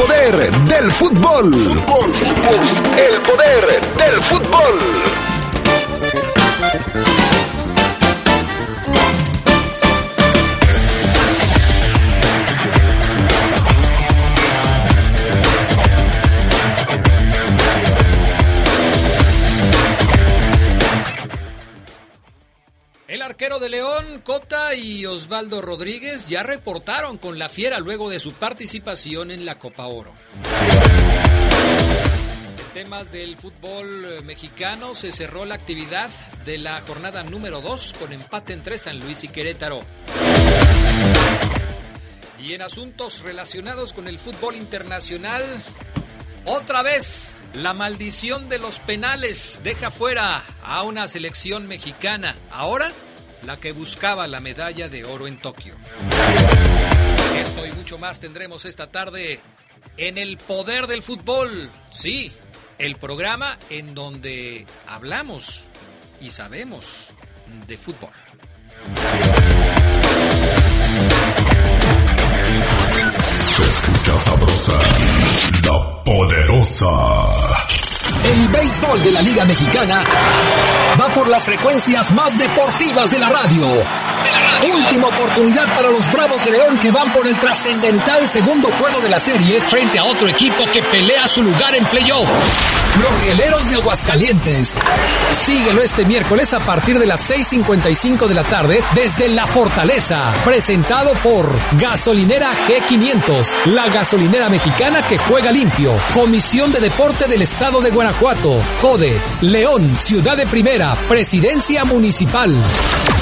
poder del fútbol. El poder del fútbol. León, Cota y Osvaldo Rodríguez ya reportaron con la Fiera luego de su participación en la Copa Oro. En temas del fútbol eh, mexicano se cerró la actividad de la jornada número 2 con empate entre San Luis y Querétaro. Y en asuntos relacionados con el fútbol internacional, otra vez la maldición de los penales deja fuera a una selección mexicana. Ahora, la que buscaba la medalla de oro en Tokio. Esto y mucho más tendremos esta tarde en el poder del fútbol. Sí, el programa en donde hablamos y sabemos de fútbol. Se escucha sabrosa, la poderosa. El béisbol de la Liga Mexicana va por las frecuencias más deportivas de la radio. Última oportunidad para los Bravos de León que van por el trascendental segundo juego de la serie frente a otro equipo que pelea su lugar en playoff. Los Rieleros de Aguascalientes. Síguelo este miércoles a partir de las 6.55 de la tarde desde La Fortaleza. Presentado por Gasolinera G500, la gasolinera mexicana que juega limpio. Comisión de Deporte del Estado de Guanajuato. CODE, León, Ciudad de Primera, Presidencia Municipal.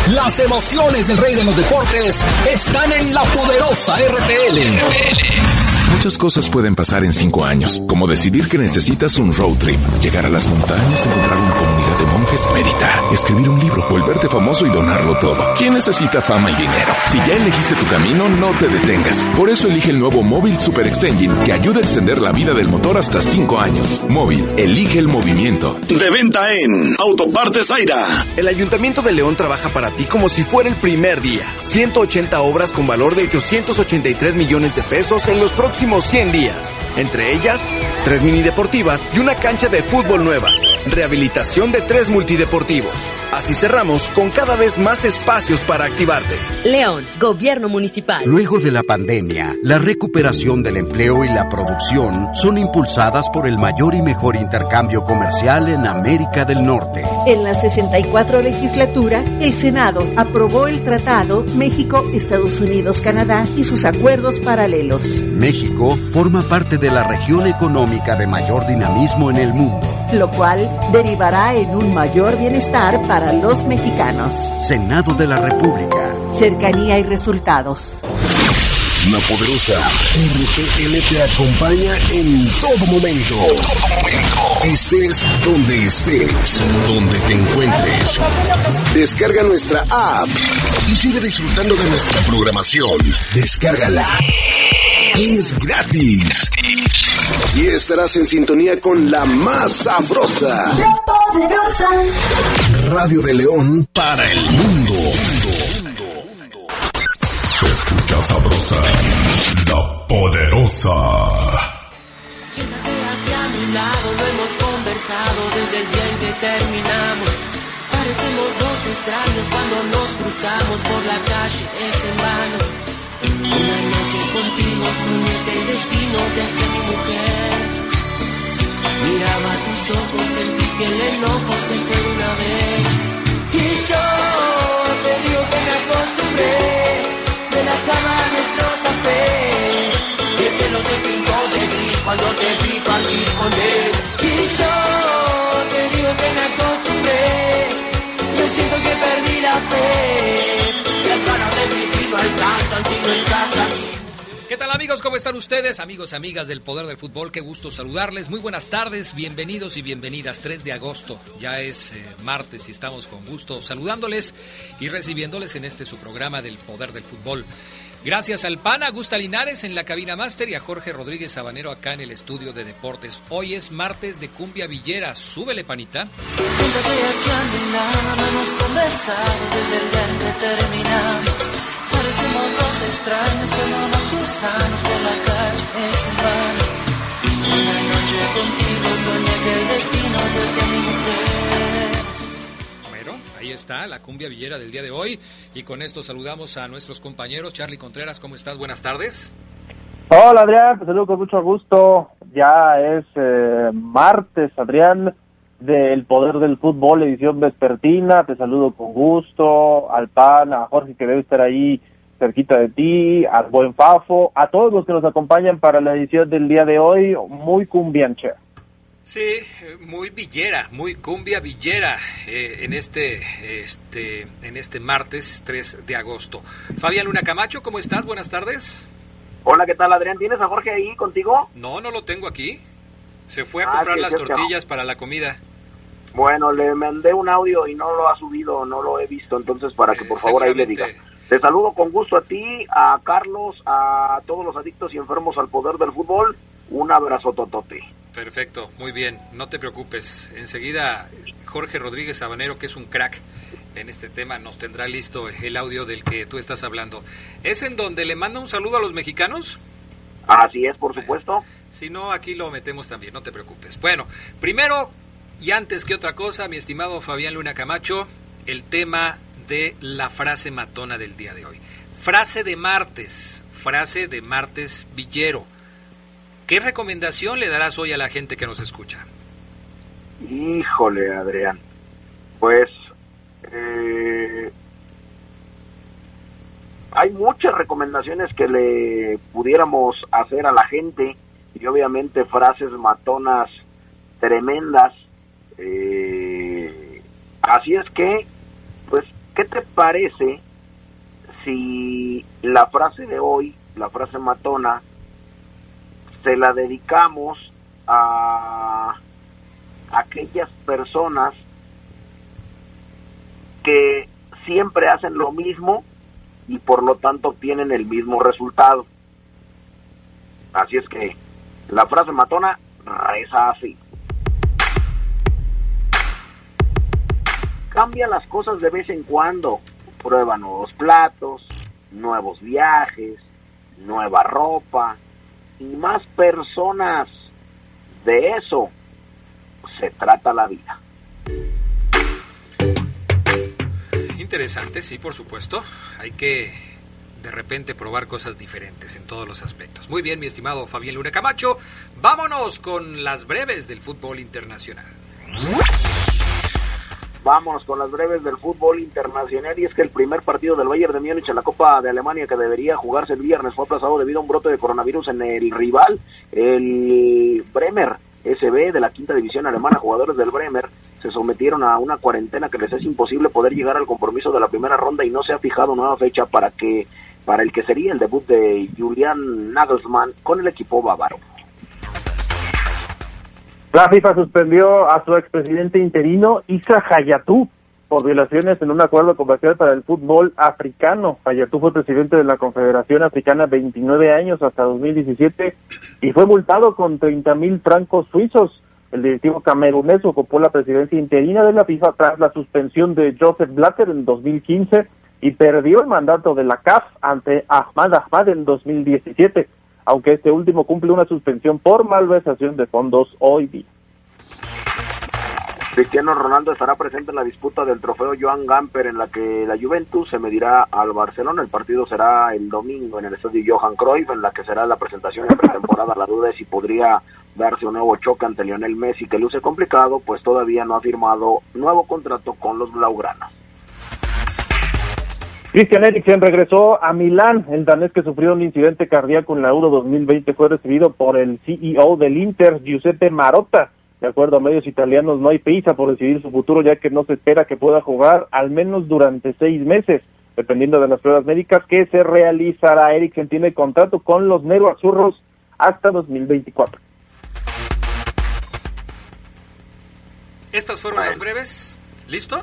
Las emociones del rey de los deportes están en la poderosa RPL. Muchas cosas pueden pasar en cinco años, como decidir que necesitas un road trip, llegar a las montañas, encontrar una comunidad de monjes, meditar, escribir un libro, volverte famoso y donarlo todo. ¿Quién necesita fama y dinero? Si ya elegiste tu camino, no te detengas. Por eso elige el nuevo Móvil Super Extension, que ayuda a extender la vida del motor hasta cinco años. Móvil, elige el movimiento. De venta en Autopartes Zaira. El Ayuntamiento de León trabaja para ti como si fuera el primer día. 180 obras con valor de 883 millones de pesos en los próximos 100 días. Entre ellas, tres mini deportivas y una cancha de fútbol nuevas. Rehabilitación de tres multideportivos. Así cerramos con cada vez más espacios para activarte. León, Gobierno Municipal. Luego de la pandemia, la recuperación del empleo y la producción son impulsadas por el mayor y mejor intercambio comercial en América del Norte. En la 64 legislatura, el Senado aprobó el Tratado México, Estados Unidos, Canadá y sus acuerdos paralelos. México forma parte de la región económica de mayor dinamismo en el mundo. Lo cual derivará en un mayor bienestar para los mexicanos. Senado de la República. Cercanía y resultados. La poderosa RPL te acompaña en todo momento. Estés donde estés, donde te encuentres. Descarga nuestra app y sigue disfrutando de nuestra programación. Descárgala. Es gratis. Y estarás en sintonía con la más sabrosa. La poderosa. Radio de León para el mundo. Se escucha sabrosa, la poderosa. Siéntate aquí a mi lado, lo hemos conversado desde el día en que terminamos. Parecemos dos extraños cuando nos cruzamos por la calle, es en vano. Una noche contigo el destino te hacía mi mujer. Miraba tus ojos, sentí que el enojo se fue una vez. Y yo te digo que me acostumbré de la cama a nuestro café. Y el cielo se de gris cuando te vi partir con él. Y yo te digo que me acostumbré. Yo siento que perdí la fe. Las ganas de vivir no alcanzan si no estás a mí. ¿Qué tal amigos? ¿Cómo están ustedes? Amigos, amigas del Poder del Fútbol, qué gusto saludarles. Muy buenas tardes, bienvenidos y bienvenidas. 3 de agosto, ya es eh, martes y estamos con gusto saludándoles y recibiéndoles en este su programa del Poder del Fútbol. Gracias al PAN, a Gusta Linares en la cabina máster y a Jorge Rodríguez Sabanero acá en el estudio de deportes. Hoy es martes de Cumbia Villera. Súbele, panita. Siéntate aquí a mi lado, hemos conversado desde el terminamos. Parecemos dos extraños peleamos gusanos por la calle sin vano Una noche contigo soñé que el destino te sea mi mujer Ahí está la cumbia villera del día de hoy. Y con esto saludamos a nuestros compañeros. Charlie Contreras, ¿cómo estás? Buenas tardes. Hola Adrián, te saludo con mucho gusto. Ya es eh, martes, Adrián, del Poder del Fútbol, edición vespertina. Te saludo con gusto. Al PAN, a Jorge que debe estar ahí cerquita de ti, al buen Fafo, a todos los que nos acompañan para la edición del día de hoy, muy cumbiancha. Sí, muy villera, muy cumbia villera eh, en este, este, en este martes 3 de agosto. Fabián Luna Camacho, ¿cómo estás? Buenas tardes. Hola, ¿qué tal Adrián? ¿Tienes a Jorge ahí contigo? No, no lo tengo aquí. Se fue a comprar las tortillas para la comida. Bueno, le mandé un audio y no lo ha subido, no lo he visto, entonces para que por favor ahí le diga. Te saludo con gusto a ti, a Carlos, a todos los adictos y enfermos al poder del fútbol. Un abrazo totote. Perfecto, muy bien, no te preocupes. Enseguida Jorge Rodríguez Sabanero, que es un crack en este tema, nos tendrá listo el audio del que tú estás hablando. ¿Es en donde le manda un saludo a los mexicanos? Así es, por supuesto. Si no, aquí lo metemos también, no te preocupes. Bueno, primero y antes que otra cosa, mi estimado Fabián Luna Camacho, el tema de la frase matona del día de hoy. Frase de martes, frase de martes villero. ¿Qué recomendación le darás hoy a la gente que nos escucha? Híjole, Adrián. Pues eh, hay muchas recomendaciones que le pudiéramos hacer a la gente y obviamente frases matonas tremendas. Eh, así es que ¿Qué te parece si la frase de hoy, la frase matona, se la dedicamos a aquellas personas que siempre hacen lo mismo y por lo tanto obtienen el mismo resultado. Así es que la frase matona reza así. Cambia las cosas de vez en cuando. Prueba nuevos platos, nuevos viajes, nueva ropa y más personas. De eso se trata la vida. Interesante, sí, por supuesto. Hay que de repente probar cosas diferentes en todos los aspectos. Muy bien, mi estimado Fabián Luna Camacho, vámonos con las breves del fútbol internacional. Vámonos con las breves del fútbol internacional y es que el primer partido del Bayern de Múnich en la Copa de Alemania que debería jugarse el viernes fue aplazado debido a un brote de coronavirus en el rival, el Bremer SB de la quinta división alemana. Jugadores del Bremer se sometieron a una cuarentena que les es imposible poder llegar al compromiso de la primera ronda y no se ha fijado nueva fecha para que para el que sería el debut de Julian Nagelsmann con el equipo bávaro. La FIFA suspendió a su expresidente interino Isa Hayatou por violaciones en un acuerdo comercial para el fútbol africano. Hayatou fue presidente de la Confederación Africana 29 años hasta 2017 y fue multado con 30 mil francos suizos. El directivo camerunés ocupó la presidencia interina de la FIFA tras la suspensión de Joseph Blatter en 2015 y perdió el mandato de la CAF ante Ahmad Ahmad en 2017 aunque este último cumple una suspensión por malversación de fondos hoy día. Cristiano Ronaldo estará presente en la disputa del trofeo Joan Gamper en la que la Juventus se medirá al Barcelona. El partido será el domingo en el estadio Johan Cruyff, en la que será la presentación de pretemporada. La duda es si podría darse un nuevo choque ante Lionel Messi, que luce complicado, pues todavía no ha firmado nuevo contrato con los Blaugranas. Christian Eriksen regresó a Milán. El danés que sufrió un incidente cardíaco en la Euro 2020 fue recibido por el CEO del Inter, Giuseppe Marotta. De acuerdo a medios italianos, no hay prisa por decidir su futuro, ya que no se espera que pueda jugar al menos durante seis meses, dependiendo de las pruebas médicas que se realizará. Eriksen tiene contrato con los Nero Azurros hasta 2024. Estas fueron las breves. ¿Listo?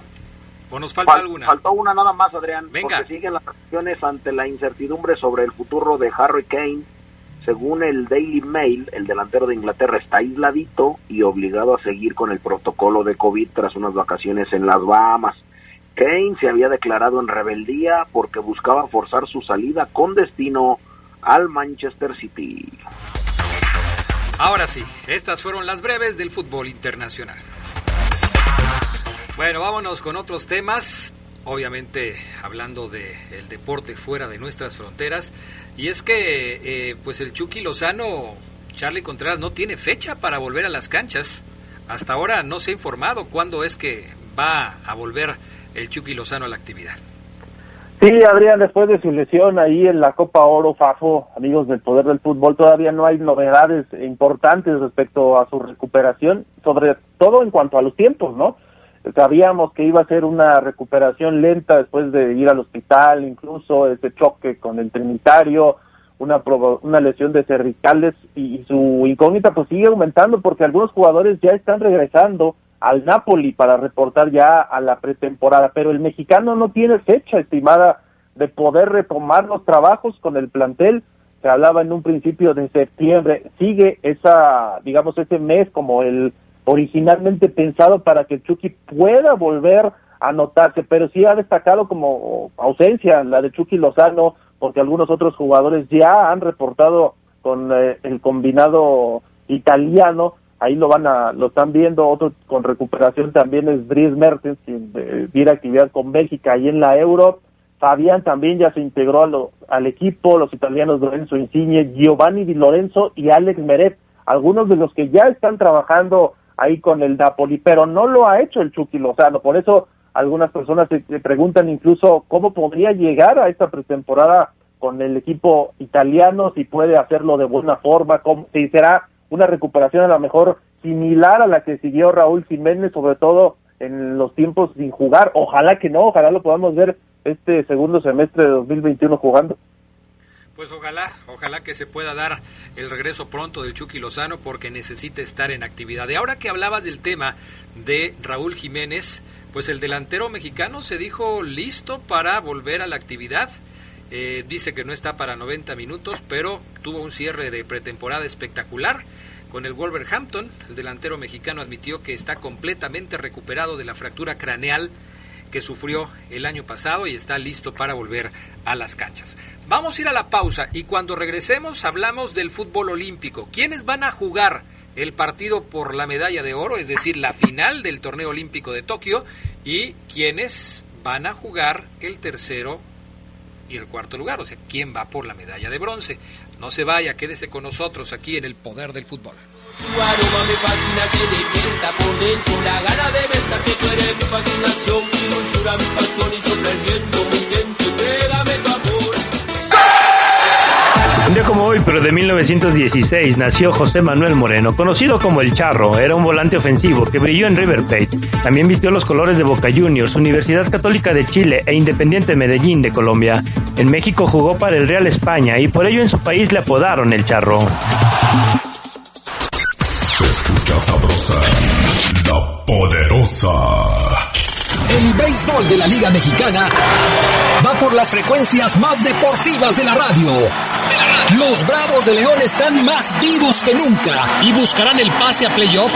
¿O nos falta alguna? Faltó una nada más, Adrián. Venga. Porque siguen las acciones ante la incertidumbre sobre el futuro de Harry Kane. Según el Daily Mail, el delantero de Inglaterra está aisladito y obligado a seguir con el protocolo de COVID tras unas vacaciones en las Bahamas. Kane se había declarado en rebeldía porque buscaba forzar su salida con destino al Manchester City. Ahora sí, estas fueron las breves del fútbol internacional. Bueno, vámonos con otros temas. Obviamente hablando del el deporte fuera de nuestras fronteras. Y es que eh, pues el Chucky Lozano, Charlie Contreras, no tiene fecha para volver a las canchas. Hasta ahora no se ha informado cuándo es que va a volver el Chucky Lozano a la actividad. Sí, Adrián, después de su lesión ahí en la Copa Oro Fafo, amigos del Poder del Fútbol, todavía no hay novedades importantes respecto a su recuperación, sobre todo en cuanto a los tiempos, ¿no? Sabíamos que iba a ser una recuperación lenta después de ir al hospital, incluso ese choque con el trinitario, una, una lesión de cervicales y, su incógnita pues sigue aumentando porque algunos jugadores ya están regresando al Napoli para reportar ya a la pretemporada, pero el mexicano no tiene fecha estimada de poder retomar los trabajos con el plantel. Se hablaba en un principio de septiembre, sigue esa, digamos, ese mes como el originalmente pensado para que Chucky pueda volver a anotarse, pero sí ha destacado como ausencia la de Chucky Lozano, porque algunos otros jugadores ya han reportado con eh, el combinado italiano, ahí lo van a, lo están viendo, otro con recuperación también es Dries Mertens, quien eh, actividad con Bélgica ahí en la Euro, Fabián también ya se integró al equipo, los italianos Lorenzo Insigne, Giovanni Di Lorenzo y Alex Meret, algunos de los que ya están trabajando ahí con el Napoli, pero no lo ha hecho el Chucky Lozano, por eso algunas personas se, preguntan incluso cómo podría llegar a esta pretemporada con el equipo italiano, si puede hacerlo de buena forma, cómo, si será una recuperación a lo mejor similar a la que siguió Raúl Jiménez, sobre todo en los tiempos sin jugar. Ojalá que no, ojalá lo podamos ver este segundo semestre de 2021 jugando. Pues ojalá, ojalá que se pueda dar el regreso pronto del Chucky Lozano porque necesita estar en actividad. Y ahora que hablabas del tema de Raúl Jiménez, pues el delantero mexicano se dijo listo para volver a la actividad. Eh, dice que no está para 90 minutos, pero tuvo un cierre de pretemporada espectacular con el Wolverhampton. El delantero mexicano admitió que está completamente recuperado de la fractura craneal que sufrió el año pasado y está listo para volver a las canchas. Vamos a ir a la pausa y cuando regresemos hablamos del fútbol olímpico. ¿Quiénes van a jugar el partido por la medalla de oro, es decir, la final del torneo olímpico de Tokio? Y quiénes van a jugar el tercero y el cuarto lugar, o sea, quién va por la medalla de bronce. No se vaya, quédese con nosotros aquí en el poder del fútbol. Tu aroma me fascina, se despierta por dentro La gana de besarte, tú eres mi fascinación Mi mi pasión y el viento tu un día como hoy, pero de 1916, nació José Manuel Moreno, conocido como El Charro. Era un volante ofensivo que brilló en River Plate. También vistió los colores de Boca Juniors, Universidad Católica de Chile e Independiente Medellín de Colombia. En México jugó para el Real España y por ello en su país le apodaron El Charro la poderosa. El béisbol de la Liga Mexicana va por las frecuencias más deportivas de la radio. Los Bravos de León están más vivos que nunca y buscarán el pase a playoff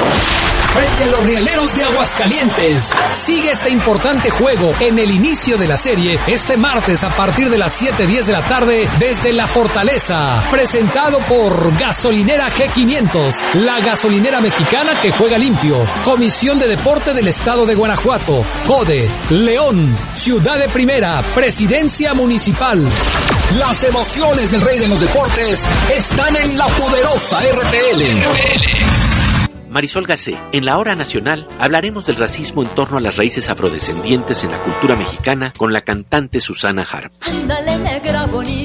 frente a los Rieleros de Aguascalientes. Sigue este importante juego en el inicio de la serie este martes a partir de las 7:10 de la tarde desde La Fortaleza. Presentado por Gasolinera G500, la gasolinera mexicana que juega limpio. Comisión de Deporte del Estado de Guanajuato. CODE, León, Ciudad de Primera, Presidencia Municipal. Las emociones del Rey de los Deportes están en la poderosa RPL. Marisol Gacé, en la hora nacional hablaremos del racismo en torno a las raíces afrodescendientes en la cultura mexicana con la cantante Susana Harp.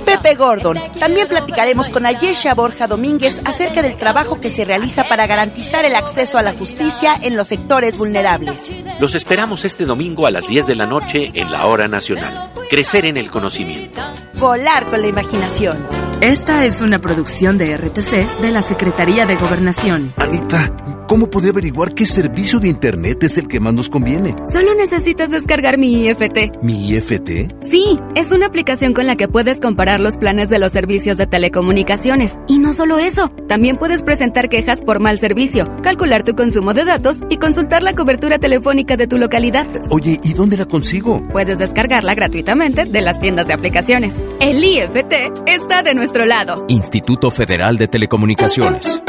Pepe Gordon. También platicaremos con Ayesha Borja Domínguez acerca del trabajo que se realiza para garantizar el acceso a la justicia en los sectores vulnerables. Los esperamos este domingo a las 10 de la noche en la hora nacional. Crecer en el conocimiento. Volar con la imaginación. Esta es una producción de RTC de la Secretaría de Gobernación. Anita, ¿cómo podría averiguar qué servicio de Internet es el que más nos conviene? Solo necesitas descargar mi IFT. ¿Mi IFT? Sí, es una aplicación con la que puedes comparar los planes de los servicios de telecomunicaciones. Y no solo eso, también puedes presentar quejas por mal servicio, calcular tu consumo de datos y consultar la cobertura telefónica de tu localidad. Oye, ¿y dónde la consigo? Puedes descargarla gratuitamente de las tiendas de aplicaciones. El IFT está de nuestro lado. Instituto Federal de Telecomunicaciones.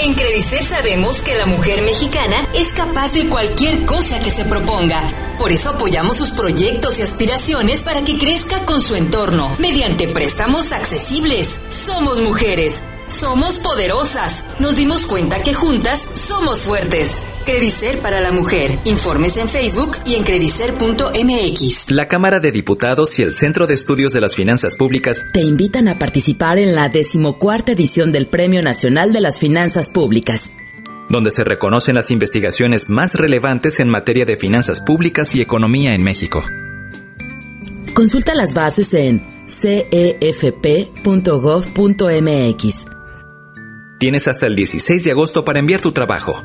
En Credicer sabemos que la mujer mexicana es capaz de cualquier cosa que se proponga. Por eso apoyamos sus proyectos y aspiraciones para que crezca con su entorno, mediante préstamos accesibles. Somos mujeres. Somos poderosas. Nos dimos cuenta que juntas somos fuertes. Credicer para la mujer. Informes en Facebook y en credicer.mx. La Cámara de Diputados y el Centro de Estudios de las Finanzas Públicas te invitan a participar en la decimocuarta edición del Premio Nacional de las Finanzas Públicas donde se reconocen las investigaciones más relevantes en materia de finanzas públicas y economía en México. Consulta las bases en cefp.gov.mx. Tienes hasta el 16 de agosto para enviar tu trabajo.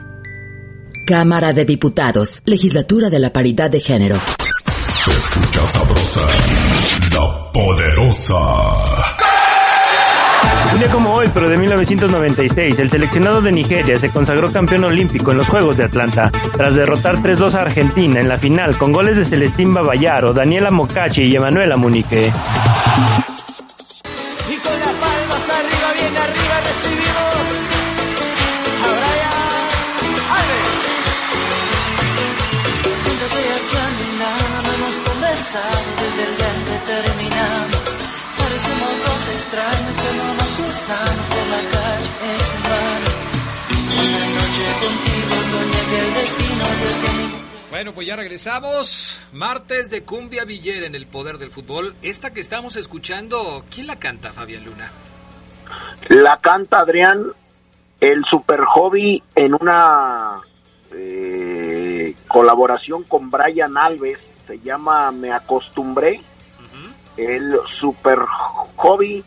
Cámara de Diputados, Legislatura de la Paridad de Género. Se escucha sabrosa, la poderosa. Un día como hoy, pero de 1996, el seleccionado de Nigeria se consagró campeón olímpico en los Juegos de Atlanta, tras derrotar 3-2 a Argentina en la final con goles de Celestín Babayaro, Daniela Mocachi y Emanuela Munique. Conversado desde el día que terminamos. Parecemos dos extraños que no nos cruzamos por la calle, es en vano. Una noche contigo soñé que el destino te Bueno, pues ya regresamos. Martes de Cumbia Villera en el Poder del Fútbol. Esta que estamos escuchando, ¿quién la canta, Fabián Luna? La canta Adrián, el Super Hobby, en una eh, colaboración con Brian Alves. Se llama Me Acostumbré. El Super Hobby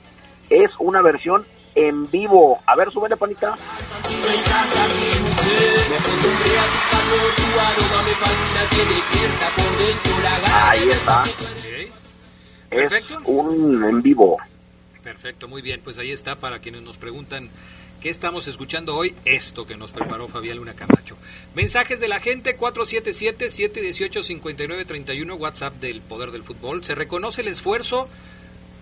es una versión en vivo. A ver, súbele, panita. Ahí está. Es un en vivo. Perfecto, muy bien. Pues ahí está para quienes nos preguntan qué estamos escuchando hoy. Esto que nos preparó Fabián Luna Camacho. Mensajes de la gente 477-718-5931, WhatsApp del Poder del Fútbol. Se reconoce el esfuerzo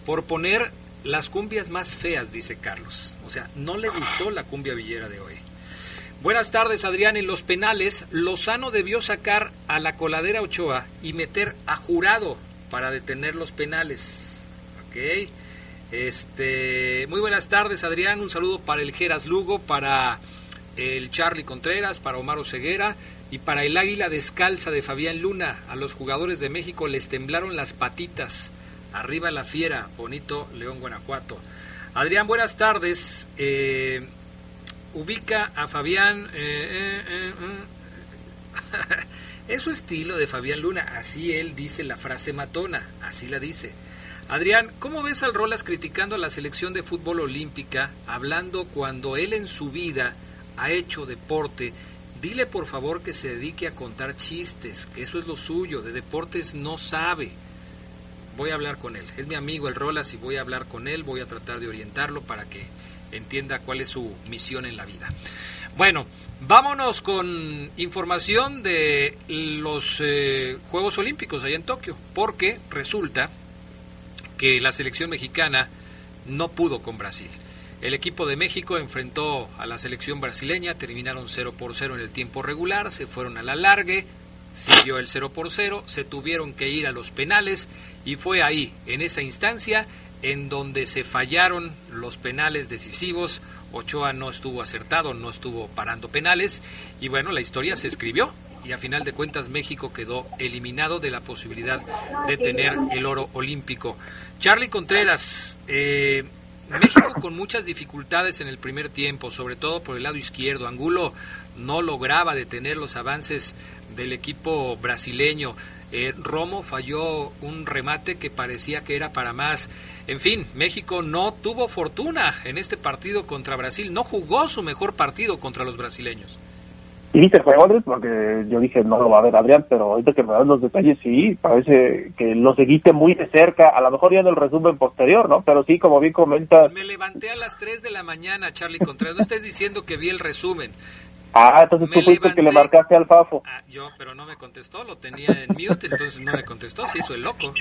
por poner las cumbias más feas, dice Carlos. O sea, no le gustó la cumbia villera de hoy. Buenas tardes, Adrián. En los penales, Lozano debió sacar a la coladera Ochoa y meter a jurado para detener los penales. Ok. Este, muy buenas tardes, Adrián. Un saludo para el Geras Lugo, para el Charlie Contreras, para Omar Ceguera y para el Águila Descalza de Fabián Luna. A los jugadores de México les temblaron las patitas. Arriba la fiera, bonito León, Guanajuato. Adrián, buenas tardes. Eh, ubica a Fabián. Eh, eh, es su estilo de Fabián Luna. Así él dice la frase matona. Así la dice. Adrián, ¿cómo ves al Rolas criticando a la selección de fútbol olímpica, hablando cuando él en su vida ha hecho deporte? Dile por favor que se dedique a contar chistes, que eso es lo suyo, de deportes no sabe voy a hablar con él. Es mi amigo el Rolas y voy a hablar con él, voy a tratar de orientarlo para que entienda cuál es su misión en la vida. Bueno, vámonos con información de los eh, Juegos Olímpicos allá en Tokio, porque resulta que la selección mexicana no pudo con Brasil. El equipo de México enfrentó a la selección brasileña, terminaron 0 por 0 en el tiempo regular, se fueron a la largue, siguió el 0 por 0, se tuvieron que ir a los penales y fue ahí, en esa instancia, en donde se fallaron los penales decisivos. Ochoa no estuvo acertado, no estuvo parando penales y bueno, la historia se escribió y a final de cuentas México quedó eliminado de la posibilidad de tener el oro olímpico. Charlie Contreras, eh, México con muchas dificultades en el primer tiempo, sobre todo por el lado izquierdo. Angulo no lograba detener los avances del equipo brasileño. Eh, Romo falló un remate que parecía que era para más. En fin, México no tuvo fortuna en este partido contra Brasil, no jugó su mejor partido contra los brasileños. Y viste fue Aldrich, porque yo dije no lo va a ver Adrián, pero ahorita que me dan los detalles, sí, parece que lo seguiste muy de cerca, a lo mejor ya en el resumen posterior, ¿no? Pero sí, como bien comentas. Me levanté a las 3 de la mañana, Charlie Contreras, no estés diciendo que vi el resumen. Ah, entonces tú fuiste que le marcaste al Fafo. Ah, yo, pero no me contestó, lo tenía en mute, entonces no me contestó, se hizo el loco.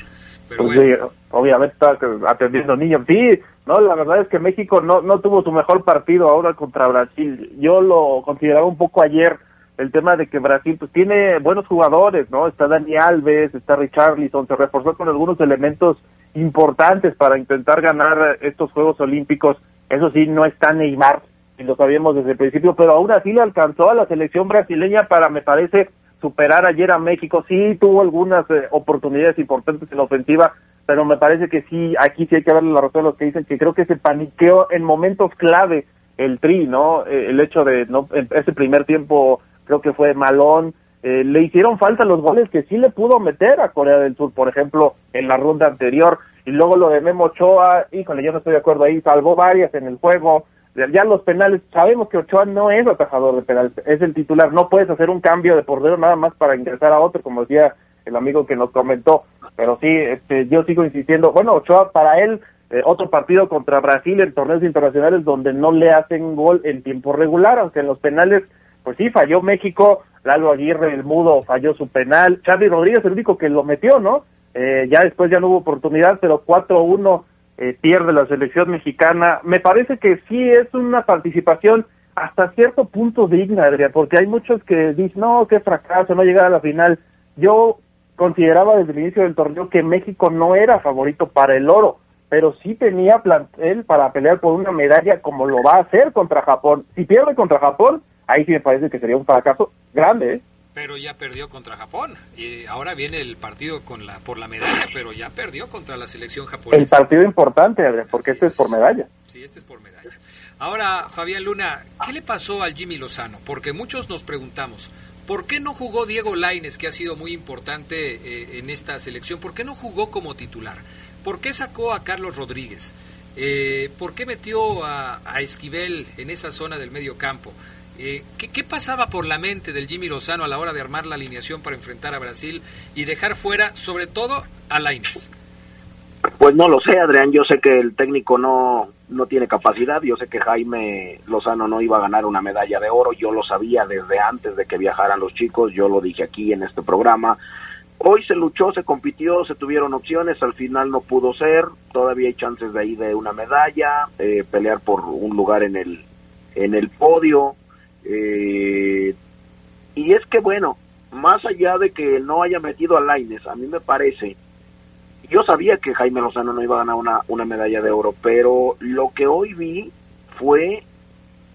Pero Pues bueno. sí, obviamente está atendiendo niños. Sí, no, la verdad es que México no, no tuvo su mejor partido ahora contra Brasil. Yo lo consideraba un poco ayer el tema de que Brasil pues tiene buenos jugadores, ¿no? Está Dani Alves, está Richarlison, se reforzó con algunos elementos importantes para intentar ganar estos Juegos Olímpicos. Eso sí, no está Neymar, y lo sabíamos desde el principio, pero aún así le alcanzó a la selección brasileña para, me parece, superar ayer a México. Sí tuvo algunas eh, oportunidades importantes en la ofensiva, pero me parece que sí, aquí sí hay que darle la razón a los que dicen que creo que se paniqueó en momentos clave el tri, ¿no? Eh, el hecho de no ese primer tiempo creo que fue malón, eh, le hicieron falta los goles que sí le pudo meter a Corea del Sur, por ejemplo, en la ronda anterior, y luego lo de Memo Ochoa, híjole, yo no estoy de acuerdo ahí, salvó varias en el juego, ya los penales, sabemos que Ochoa no es atajador de penales, es el titular, no puedes hacer un cambio de portero nada más para ingresar a otro, como decía el amigo que nos comentó, pero sí, este, yo sigo insistiendo, bueno, Ochoa para él, eh, otro partido contra Brasil en torneos internacionales donde no le hacen gol en tiempo regular, aunque en los penales, pues sí, falló México, Lalo Aguirre, el mudo, falló su penal, Xavi Rodríguez, el único que lo metió, ¿no? Eh, ya después ya no hubo oportunidad, pero 4-1 eh, pierde la selección mexicana. Me parece que sí es una participación hasta cierto punto digna, Adrián, porque hay muchos que dicen, no, qué fracaso, no llegar a la final. Yo consideraba desde el inicio del torneo que México no era favorito para el oro, pero sí tenía plantel para pelear por una medalla como lo va a hacer contra Japón. Si pierde contra Japón, ahí sí me parece que sería un fracaso grande, ¿eh? Pero ya perdió contra Japón y ahora viene el partido con la por la medalla, pero ya perdió contra la selección El japonesa. partido importante, Adrián, porque este es por medalla. Sí, este es por medalla. Ahora, Fabián Luna, ¿qué le pasó al Jimmy Lozano? Porque muchos nos preguntamos, ¿por qué no jugó Diego Laines, que ha sido muy importante eh, en esta selección? ¿Por qué no jugó como titular? ¿Por qué sacó a Carlos Rodríguez? Eh, ¿Por qué metió a, Esquivel en esa zona del medio campo? Eh, ¿qué, ¿Qué pasaba por la mente del Jimmy Lozano a la hora de armar la alineación para enfrentar a Brasil y dejar fuera, sobre todo, a Laines? Pues no lo sé, Adrián. Yo sé que el técnico no, no tiene capacidad. Yo sé que Jaime Lozano no iba a ganar una medalla de oro. Yo lo sabía desde antes de que viajaran los chicos. Yo lo dije aquí en este programa. Hoy se luchó, se compitió, se tuvieron opciones. Al final no pudo ser. Todavía hay chances de ahí de una medalla, eh, pelear por un lugar en el, en el podio. Eh, y es que, bueno, más allá de que no haya metido a Laines, a mí me parece yo sabía que Jaime Lozano no iba a ganar una, una medalla de oro, pero lo que hoy vi fue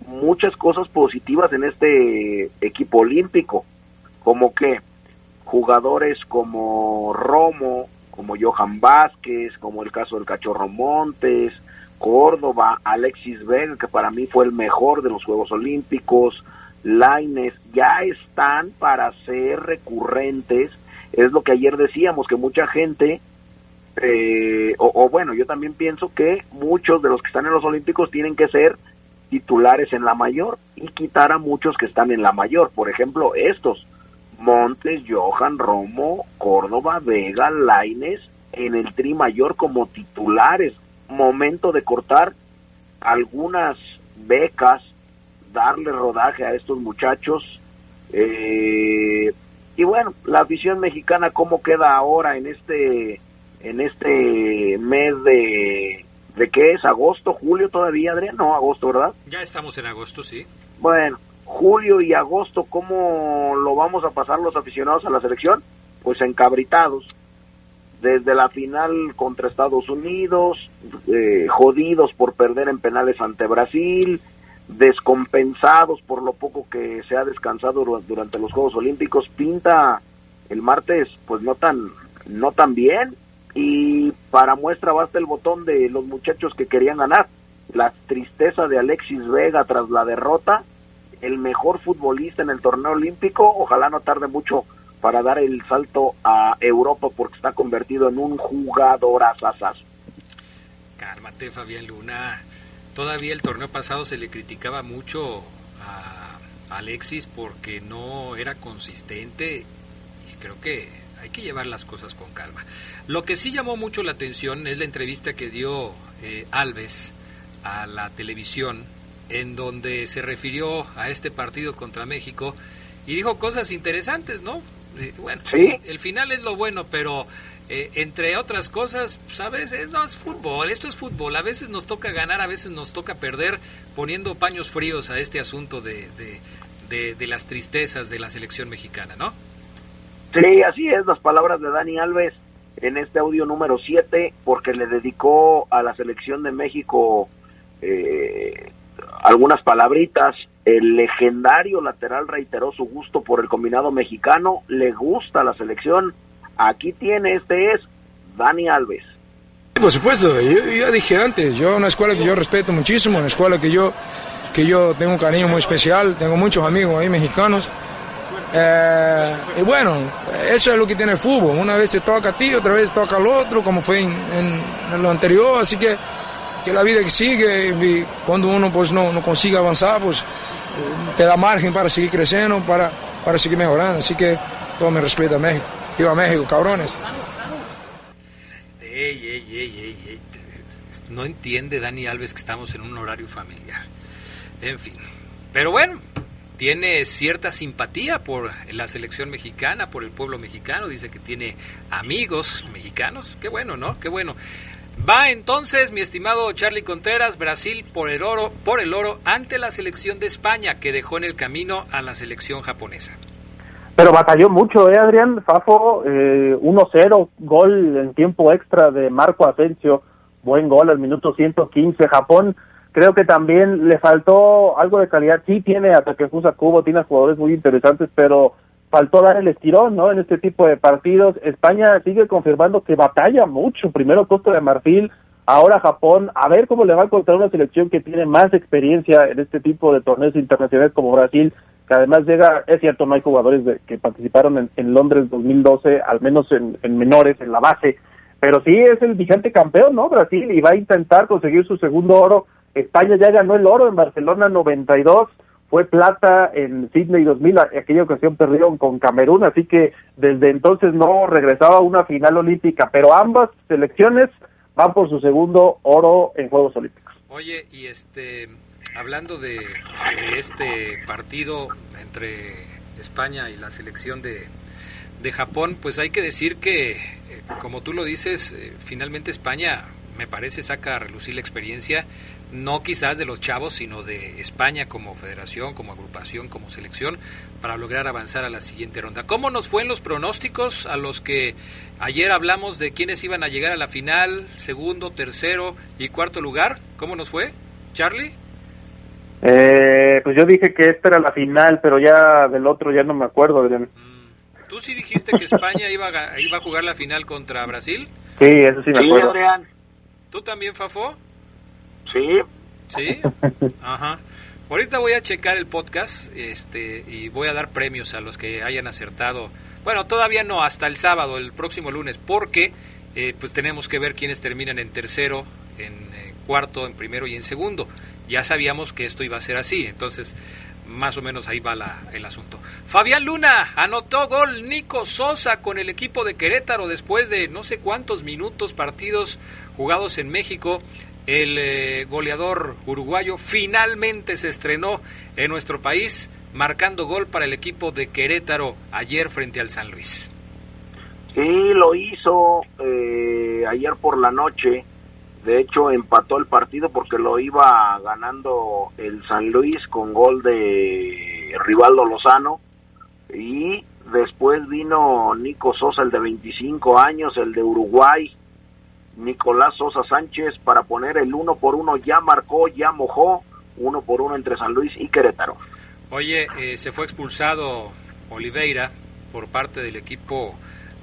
muchas cosas positivas en este equipo olímpico, como que jugadores como Romo, como Johan Vázquez, como el caso del Cachorro Montes, Córdoba, Alexis Vega, que para mí fue el mejor de los Juegos Olímpicos, Laines, ya están para ser recurrentes. Es lo que ayer decíamos, que mucha gente eh, o, bueno, yo también pienso que muchos de los que están en los Olímpicos tienen que ser titulares en la mayor y quitar a muchos que están en la mayor. Por ejemplo, estos, Montes, Johan, Romo, Córdoba, Vega, Laines, en el tri mayor como titulares. Momento de cortar algunas becas, darle rodaje a estos muchachos. Eh, y bueno, la afición mexicana, ¿cómo queda ahora en este en este mes de de qué es agosto, julio todavía, Adrián, no agosto, ¿verdad? Ya estamos en agosto, sí. Bueno, julio y agosto, ¿cómo lo vamos a pasar los aficionados a la selección? Pues encabritados. Desde la final contra Estados Unidos, eh, jodidos por perder en penales ante Brasil, descompensados por lo poco que se ha descansado durante los Juegos Olímpicos, pinta el martes pues no tan no tan bien y para muestra basta el botón de los muchachos que querían ganar. La tristeza de Alexis Vega tras la derrota, el mejor futbolista en el torneo olímpico, ojalá no tarde mucho para dar el salto a Europa porque está convertido en un jugador asasazo. Cálmate, Fabián Luna. Todavía el torneo pasado se le criticaba mucho a Alexis porque no era consistente y creo que hay que llevar las cosas con calma. Lo que sí llamó mucho la atención es la entrevista que dio eh, Alves a la televisión en donde se refirió a este partido contra México y dijo cosas interesantes, ¿no? Eh, bueno, el final es lo bueno, pero eh, entre otras cosas, sabes, pues, no es fútbol, esto es fútbol. A veces nos toca ganar, a veces nos toca perder, poniendo paños fríos a este asunto de, de, de, las tristezas de la selección mexicana, ¿no? Sí, así es, las palabras de Dani Alves en este audio número 7, porque le dedicó a la selección de México eh, algunas palabritas. El legendario lateral reiteró su gusto por el combinado mexicano, le gusta la selección Aquí tiene, este es Dani Alves. Por supuesto, yo ya dije antes, yo una escuela que yo respeto muchísimo, una escuela que yo, que yo tengo un cariño muy especial, tengo muchos amigos ahí mexicanos. Eh, y bueno, eso es lo que tiene el fútbol, una vez te toca a ti, otra vez toca al otro, como fue en, lo anterior, así que, que la vida que sigue, cuando uno pues no, no consigue avanzar, pues eh, te da margen para seguir creciendo, para, para seguir mejorando, así que todo mi respeto a México. Viva México, cabrones. No entiende Dani Alves que estamos en un horario familiar. En fin. Pero bueno, tiene cierta simpatía por la selección mexicana, por el pueblo mexicano. Dice que tiene amigos mexicanos. Qué bueno, ¿no? Qué bueno. Va entonces, mi estimado Charlie Contreras, Brasil por el oro, por el oro ante la selección de España que dejó en el camino a la selección japonesa. Pero batalló mucho, ¿eh, Adrián? Fafo, eh, 1-0, gol en tiempo extra de Marco Asensio, buen gol al minuto 115. Japón, creo que también le faltó algo de calidad. Sí, tiene a Takefusa Kubo, tiene jugadores muy interesantes, pero faltó dar el estirón, ¿no? En este tipo de partidos. España sigue confirmando que batalla mucho. Primero Costa de Marfil, ahora Japón. A ver cómo le va a encontrar una selección que tiene más experiencia en este tipo de torneos internacionales como Brasil que además llega, es cierto, no hay jugadores de, que participaron en, en, Londres 2012, al menos en, en, menores, en la base, pero sí es el vigente campeón, ¿no? Brasil, y va a intentar conseguir su segundo oro. España ya ganó el oro en Barcelona 92, fue plata en Sydney 2000, aquella ocasión perdieron con Camerún, así que desde entonces no regresaba a una final olímpica, pero ambas selecciones van por su segundo oro en Juegos Olímpicos. Oye, y este, hablando de, este partido entre España y la selección de, de, Japón, pues hay que decir que, eh, como tú lo dices, eh, finalmente España me parece saca a relucir la experiencia, no quizás de los chavos, sino de España como federación, como agrupación, como selección, para lograr avanzar a la siguiente ronda. ¿Cómo nos fue en los pronósticos a los que ayer hablamos de quiénes iban a llegar a la final, segundo, tercero y cuarto lugar? ¿Cómo nos fue, Charlie? Eh, pues yo dije que esta era la final, pero ya del otro ya no me acuerdo, Adrián. Mm. ¿Tú sí dijiste que España iba a, iba a jugar la final contra Brasil? Sí, eso sí me acuerdo. ¿Tú también, Fafo? Sí. ¿Sí? Ajá. Ahorita voy a checar el podcast este, y voy a dar premios a los que hayan acertado. Bueno, todavía no, hasta el sábado, el próximo lunes, porque eh, pues tenemos que ver quiénes terminan en tercero, en eh, cuarto, en primero y en segundo ya sabíamos que esto iba a ser así, entonces más o menos ahí va la, el asunto. Fabián Luna anotó gol Nico Sosa con el equipo de Querétaro después de no sé cuántos minutos partidos jugados en México. El eh, goleador uruguayo finalmente se estrenó en nuestro país marcando gol para el equipo de Querétaro ayer frente al San Luis. Sí, lo hizo eh, ayer por la noche de hecho, empató el partido porque lo iba ganando el San Luis con gol de Rivaldo Lozano. Y después vino Nico Sosa, el de 25 años, el de Uruguay. Nicolás Sosa Sánchez para poner el uno por uno. Ya marcó, ya mojó. Uno por uno entre San Luis y Querétaro. Oye, eh, se fue expulsado Oliveira por parte del equipo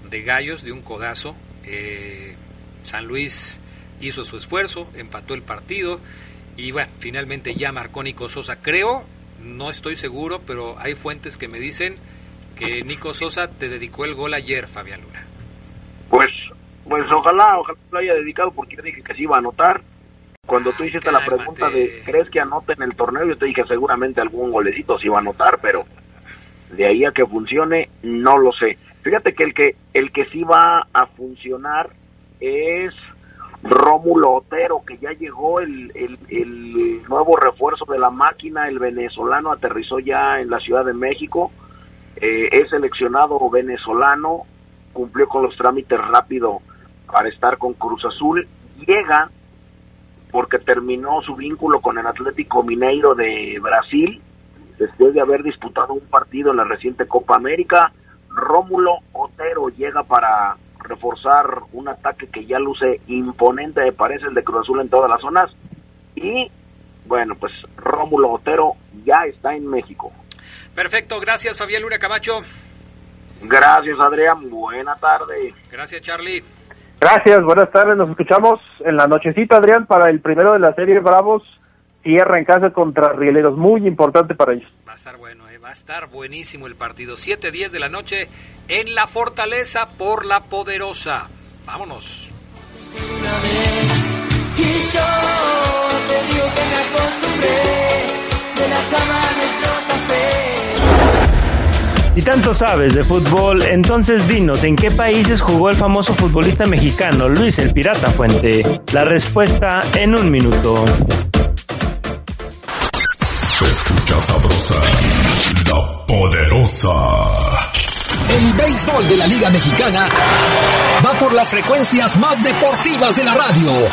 de Gallos de un codazo. Eh, San Luis hizo su esfuerzo, empató el partido y bueno, finalmente ya marcó Nico Sosa. Creo, no estoy seguro, pero hay fuentes que me dicen que Nico Sosa te dedicó el gol ayer, Fabián Luna. Pues, pues ojalá, ojalá lo haya dedicado porque yo dije que se iba a anotar. Cuando tú hiciste la pregunta de ¿crees que anote en el torneo? Yo te dije seguramente algún golecito se iba a anotar, pero de ahí a que funcione, no lo sé. Fíjate que el que, el que sí va a funcionar es Rómulo Otero, que ya llegó el, el, el, nuevo refuerzo de la máquina, el venezolano aterrizó ya en la Ciudad de México, eh, es seleccionado venezolano, cumplió con los trámites rápido para estar con Cruz Azul, llega porque terminó su vínculo con el Atlético Mineiro de Brasil, después de haber disputado un partido en la reciente Copa América, Rómulo Otero llega para reforzar un ataque que ya luce imponente, me parece, el de Cruz Azul en todas las zonas. Y bueno, pues Rómulo Otero ya está en México. Perfecto, gracias Fabián Luna Camacho. Gracias Adrián, buena tarde. Gracias Charlie. Gracias, buenas tardes, nos escuchamos en la nochecita Adrián para el primero de la serie Bravos, cierra en casa contra Rieleros, muy importante para ellos. Va a estar bueno, eh, va a estar buenísimo el partido, 7-10 de la noche en la Fortaleza por la Poderosa. Vámonos. Y yo te digo que me acostumbré de la cama. Si tanto sabes de fútbol, entonces dinos en qué países jugó el famoso futbolista mexicano Luis el Pirata Fuente. La respuesta en un minuto. Se escucha sabrosa, la poderosa. El béisbol de la Liga Mexicana va por las frecuencias más deportivas de la radio.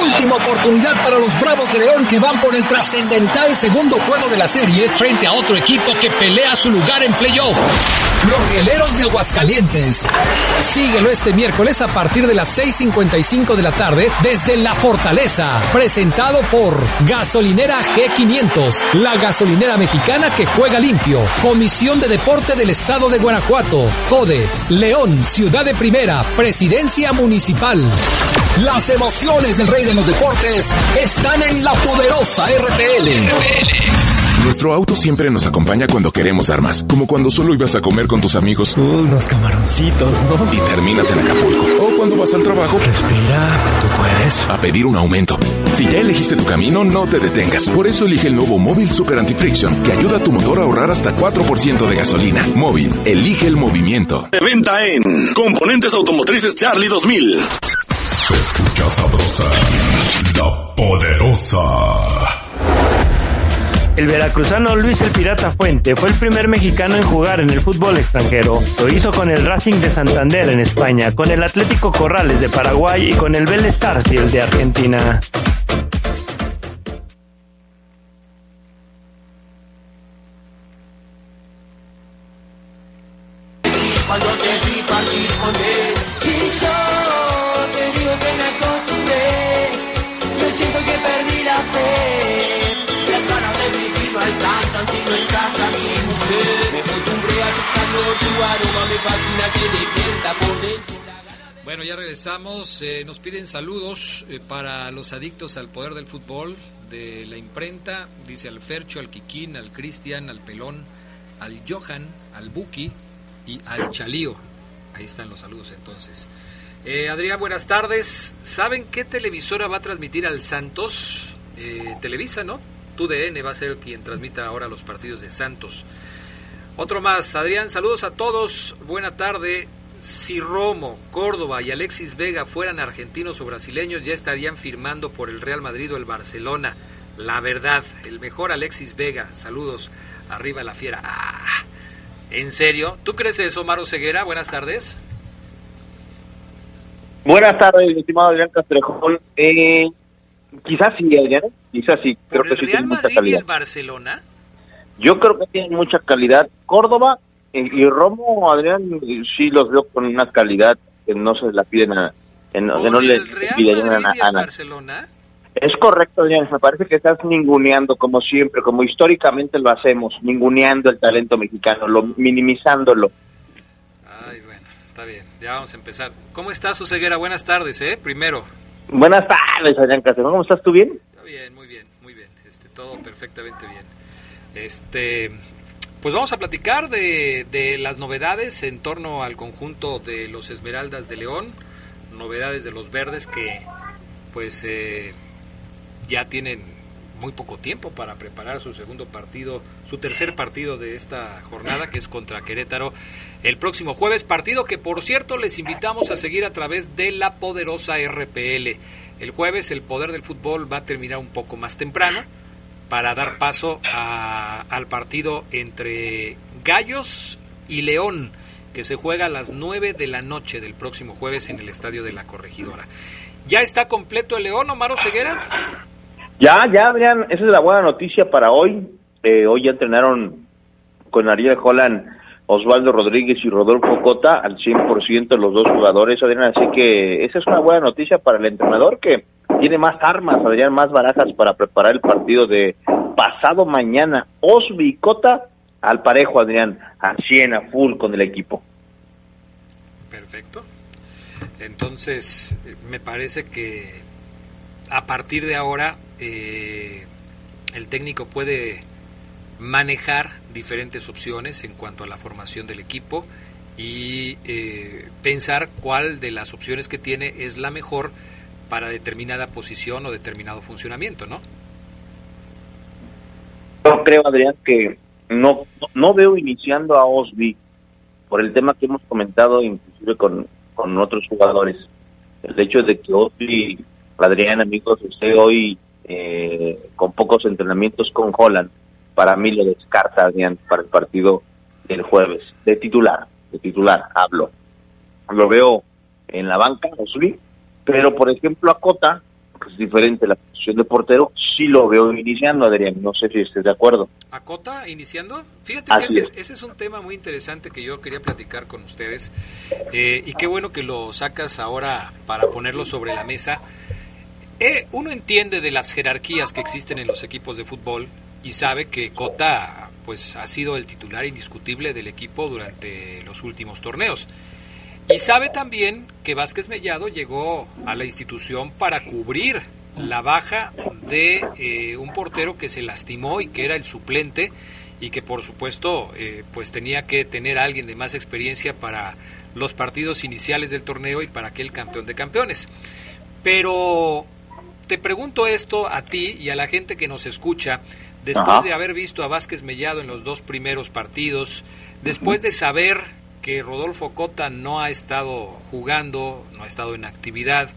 Última oportunidad para los Bravos de León que van por el trascendental segundo juego de la serie frente a otro equipo que pelea su lugar en playoff. Los Rieleros de Aguascalientes. Síguelo este miércoles a partir de las 6.55 de la tarde desde La Fortaleza. Presentado por Gasolinera G500, la gasolinera mexicana que juega limpio. Comisión de Deporte del Estado de Guanajuato. CODE, León, Ciudad de Primera, Presidencia Municipal. Las emociones del rey de los deportes están en la poderosa RPL. Nuestro auto siempre nos acompaña cuando queremos dar más, como cuando solo ibas a comer con tus amigos. unos camaroncitos, ¿no? Y terminas en Acapulco. O cuando vas al trabajo. Respira, tú puedes. A pedir un aumento. Si ya elegiste tu camino, no te detengas. Por eso elige el nuevo Móvil Super Anti-Friction, que ayuda a tu motor a ahorrar hasta 4% de gasolina. Móvil, elige el movimiento. De venta en Componentes Automotrices Charlie 2000. Poderosa. El veracruzano Luis el Pirata Fuente fue el primer mexicano en jugar en el fútbol extranjero. Lo hizo con el Racing de Santander en España, con el Atlético Corrales de Paraguay y con el Vélez Sarsfield de Argentina. Eh, nos piden saludos eh, para los adictos al poder del fútbol de la imprenta. Dice al Fercho, al Kikín, al Cristian, al Pelón, al Johan, al Buki y al Chalío. Ahí están los saludos entonces. Eh, Adrián, buenas tardes. ¿Saben qué televisora va a transmitir al Santos? Televisa, ¿no? TUDN va a ser quien transmita ahora los partidos de Santos. Otro más, Adrián, saludos a todos. Buena tarde. Si Romo, Córdoba y Alexis Vega fueran argentinos o brasileños, ya estarían firmando por el Real Madrid o el Barcelona. La verdad, el mejor Alexis Vega. Saludos. Arriba la fiera. Ah, ¿En serio? ¿Tú crees eso, Maro Ceguera? Buenas tardes. Buenas tardes, estimado Adrián Castrejón. Eh, quizás sí, Adrián, quizás sí. Creo ¿Por que el sí Real mucha Madrid y el Barcelona? Yo creo que tienen mucha calidad. Córdoba y Romo, Adrián, sí los veo con una calidad que no se la piden a, que no, que no ¿Por le piden a, Barcelona? Es correcto, Adrián. Me parece que estás ninguneando, como siempre, como históricamente lo hacemos, ninguneando el talento mexicano, lo, minimizándolo. Ay, bueno, está bien. Ya vamos a empezar. ¿Cómo estás, su ceguera? Buenas tardes, ¿eh? Primero. Buenas tardes, Adrián Castrejón. ¿Cómo estás tú bien? Está bien, muy bien, muy bien. Este, todo perfectamente bien. Este, pues vamos a platicar de, de las novedades en torno al conjunto de los Esmeraldas de León, novedades de los verdes que, pues, eh, ya tienen muy poco tiempo para preparar su segundo partido, su tercer partido de esta jornada, que es contra Querétaro el próximo jueves. Partido que, por cierto, les invitamos a seguir a través de la poderosa RPL. El jueves el poder del fútbol va a terminar un poco más temprano para dar paso al partido entre Gallos y León, que se juega a las 9 de la noche del próximo jueves en el Estadio de la Corregidora. ¿Ya está completo el León, Omar Ceguera? Ya, ya, Adrián, esa es la buena noticia para hoy. Eh, hoy ya entrenaron con Ariel Holland, Osvaldo Rodríguez y Rodolfo Cota al 100% los dos jugadores, Adrián. Así que esa es una buena noticia para el entrenador que tiene más armas, Adrián, más barajas para preparar el partido de pasado mañana. Osby y Cota al parejo, Adrián, a 100, a full con el equipo. Perfecto. Entonces, me parece que a partir de ahora eh, el técnico puede manejar diferentes opciones en cuanto a la formación del equipo y eh, pensar cuál de las opciones que tiene es la mejor para determinada posición o determinado funcionamiento, ¿no? Yo creo, Adrián, que no, no veo iniciando a Osby por el tema que hemos comentado inclusive con, con otros jugadores. El hecho de que Osby, Adrián, amigos, usted hoy eh, con pocos entrenamientos con Holland, para mí lo descarta Adrián para el partido del jueves. De titular, de titular, hablo. Lo veo en la banca, Osby, pero por ejemplo a Cota, que es diferente la posición de portero, sí lo veo iniciando, Adrián. No sé si estés de acuerdo. ¿A Cota iniciando? Fíjate que ese es. ese es. un tema muy interesante que yo quería platicar con ustedes. Eh, y qué bueno que lo sacas ahora para ponerlo sobre la mesa. Eh, uno entiende de las jerarquías que existen en los equipos de fútbol y sabe que Cota pues ha sido el titular indiscutible del equipo durante los últimos torneos. Y sabe también que Vázquez Mellado llegó a la institución para cubrir la baja de eh, un portero que se lastimó y que era el suplente y que por supuesto eh, pues tenía que tener a alguien de más experiencia para los partidos iniciales del torneo y para aquel campeón de campeones. Pero te pregunto esto a ti y a la gente que nos escucha, después de haber visto a Vázquez Mellado en los dos primeros partidos, después de saber que Rodolfo Cota no ha estado jugando, no ha estado en actividad,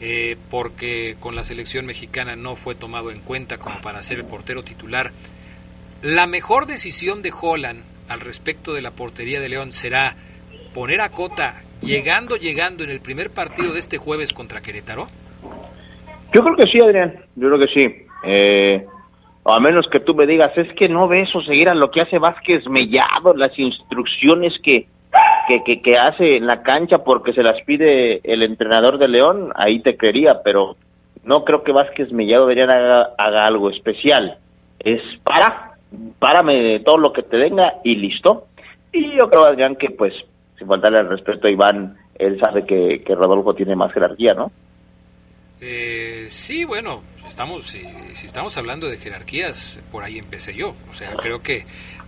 eh, porque con la selección mexicana no fue tomado en cuenta como para ser el portero titular. La mejor decisión de Holland al respecto de la portería de León será poner a Cota llegando, llegando en el primer partido de este jueves contra Querétaro. Yo creo que sí, Adrián, yo creo que sí. Eh, a menos que tú me digas, es que no ves o seguir a lo que hace Vázquez Mellado, las instrucciones que, que, que, hace en la cancha porque se las pide el entrenador de León, ahí te creería, pero no creo que Vázquez Mellado debería haga, haga algo especial. Es para, párame todo lo que te venga y listo. Y yo creo, Adrián, que pues, sin faltarle al respeto a Iván, él sabe que, que Rodolfo tiene más jerarquía, ¿no? Eh, sí, bueno, estamos si, estamos hablando de jerarquías, por ahí empecé yo. O sea, creo que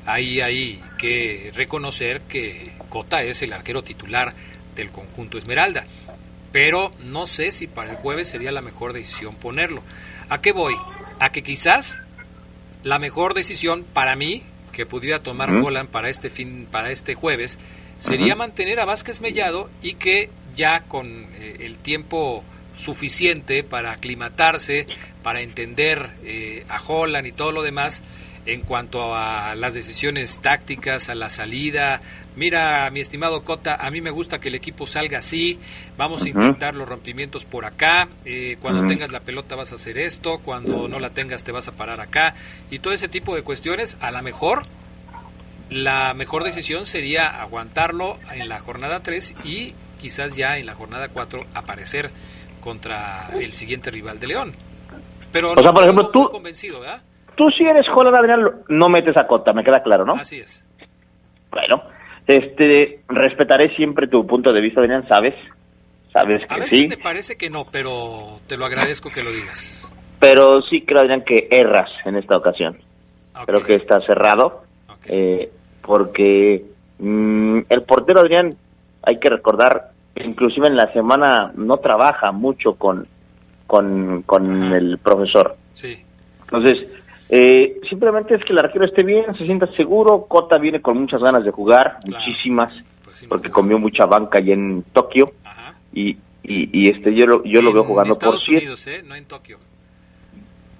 ahí hay que reconocer que Cota es el arquero titular del conjunto Esmeralda. Pero no sé si para el jueves sería la mejor decisión ponerlo. ¿A qué voy? A que quizás la mejor decisión para mí que pudiera tomar Holland para este fin, para este jueves, sería mantener a Vázquez Mellado y que ya con eh, el tiempo suficiente para aclimatarse, para entender eh, a Holland y todo lo demás en cuanto a las decisiones tácticas, a la salida. Mira, mi estimado Cota, a mí me gusta que el equipo salga así, vamos a intentar los rompimientos por acá, eh, cuando tengas la pelota vas a hacer esto, cuando no la tengas te vas a parar acá, y todo ese tipo de cuestiones, a lo mejor la mejor decisión sería aguantarlo en la jornada 3 y quizás ya en la jornada 4 aparecer contra el siguiente rival de León. Pero o sea, por ejemplo, tú, convencido, ¿verdad? Tú si eres Holland Adrián, no metes a Cota, me queda claro, ¿no? Así es. Bueno, este, respetaré siempre tu punto de vista, Adrián, ¿sabes? Sabes que a veces sí. me parece que no, pero te lo agradezco que lo digas. Pero sí creo, Adrián, que erras en esta ocasión. Creo que está cerrado, eh, porque mm, el portero, Adrián, hay que recordar, inclusive en la semana no trabaja mucho con, con, con el profesor. Sí. Entonces, eh, simplemente es que el arquero esté bien, se sienta seguro. Cota viene con muchas ganas de jugar, muchísimas, Pues porque comió mucha banca allá en Tokio. Y, y, y, este yo lo, yo lo veo jugando por Estados cierto. Unidos, ¿eh? No en Tokio.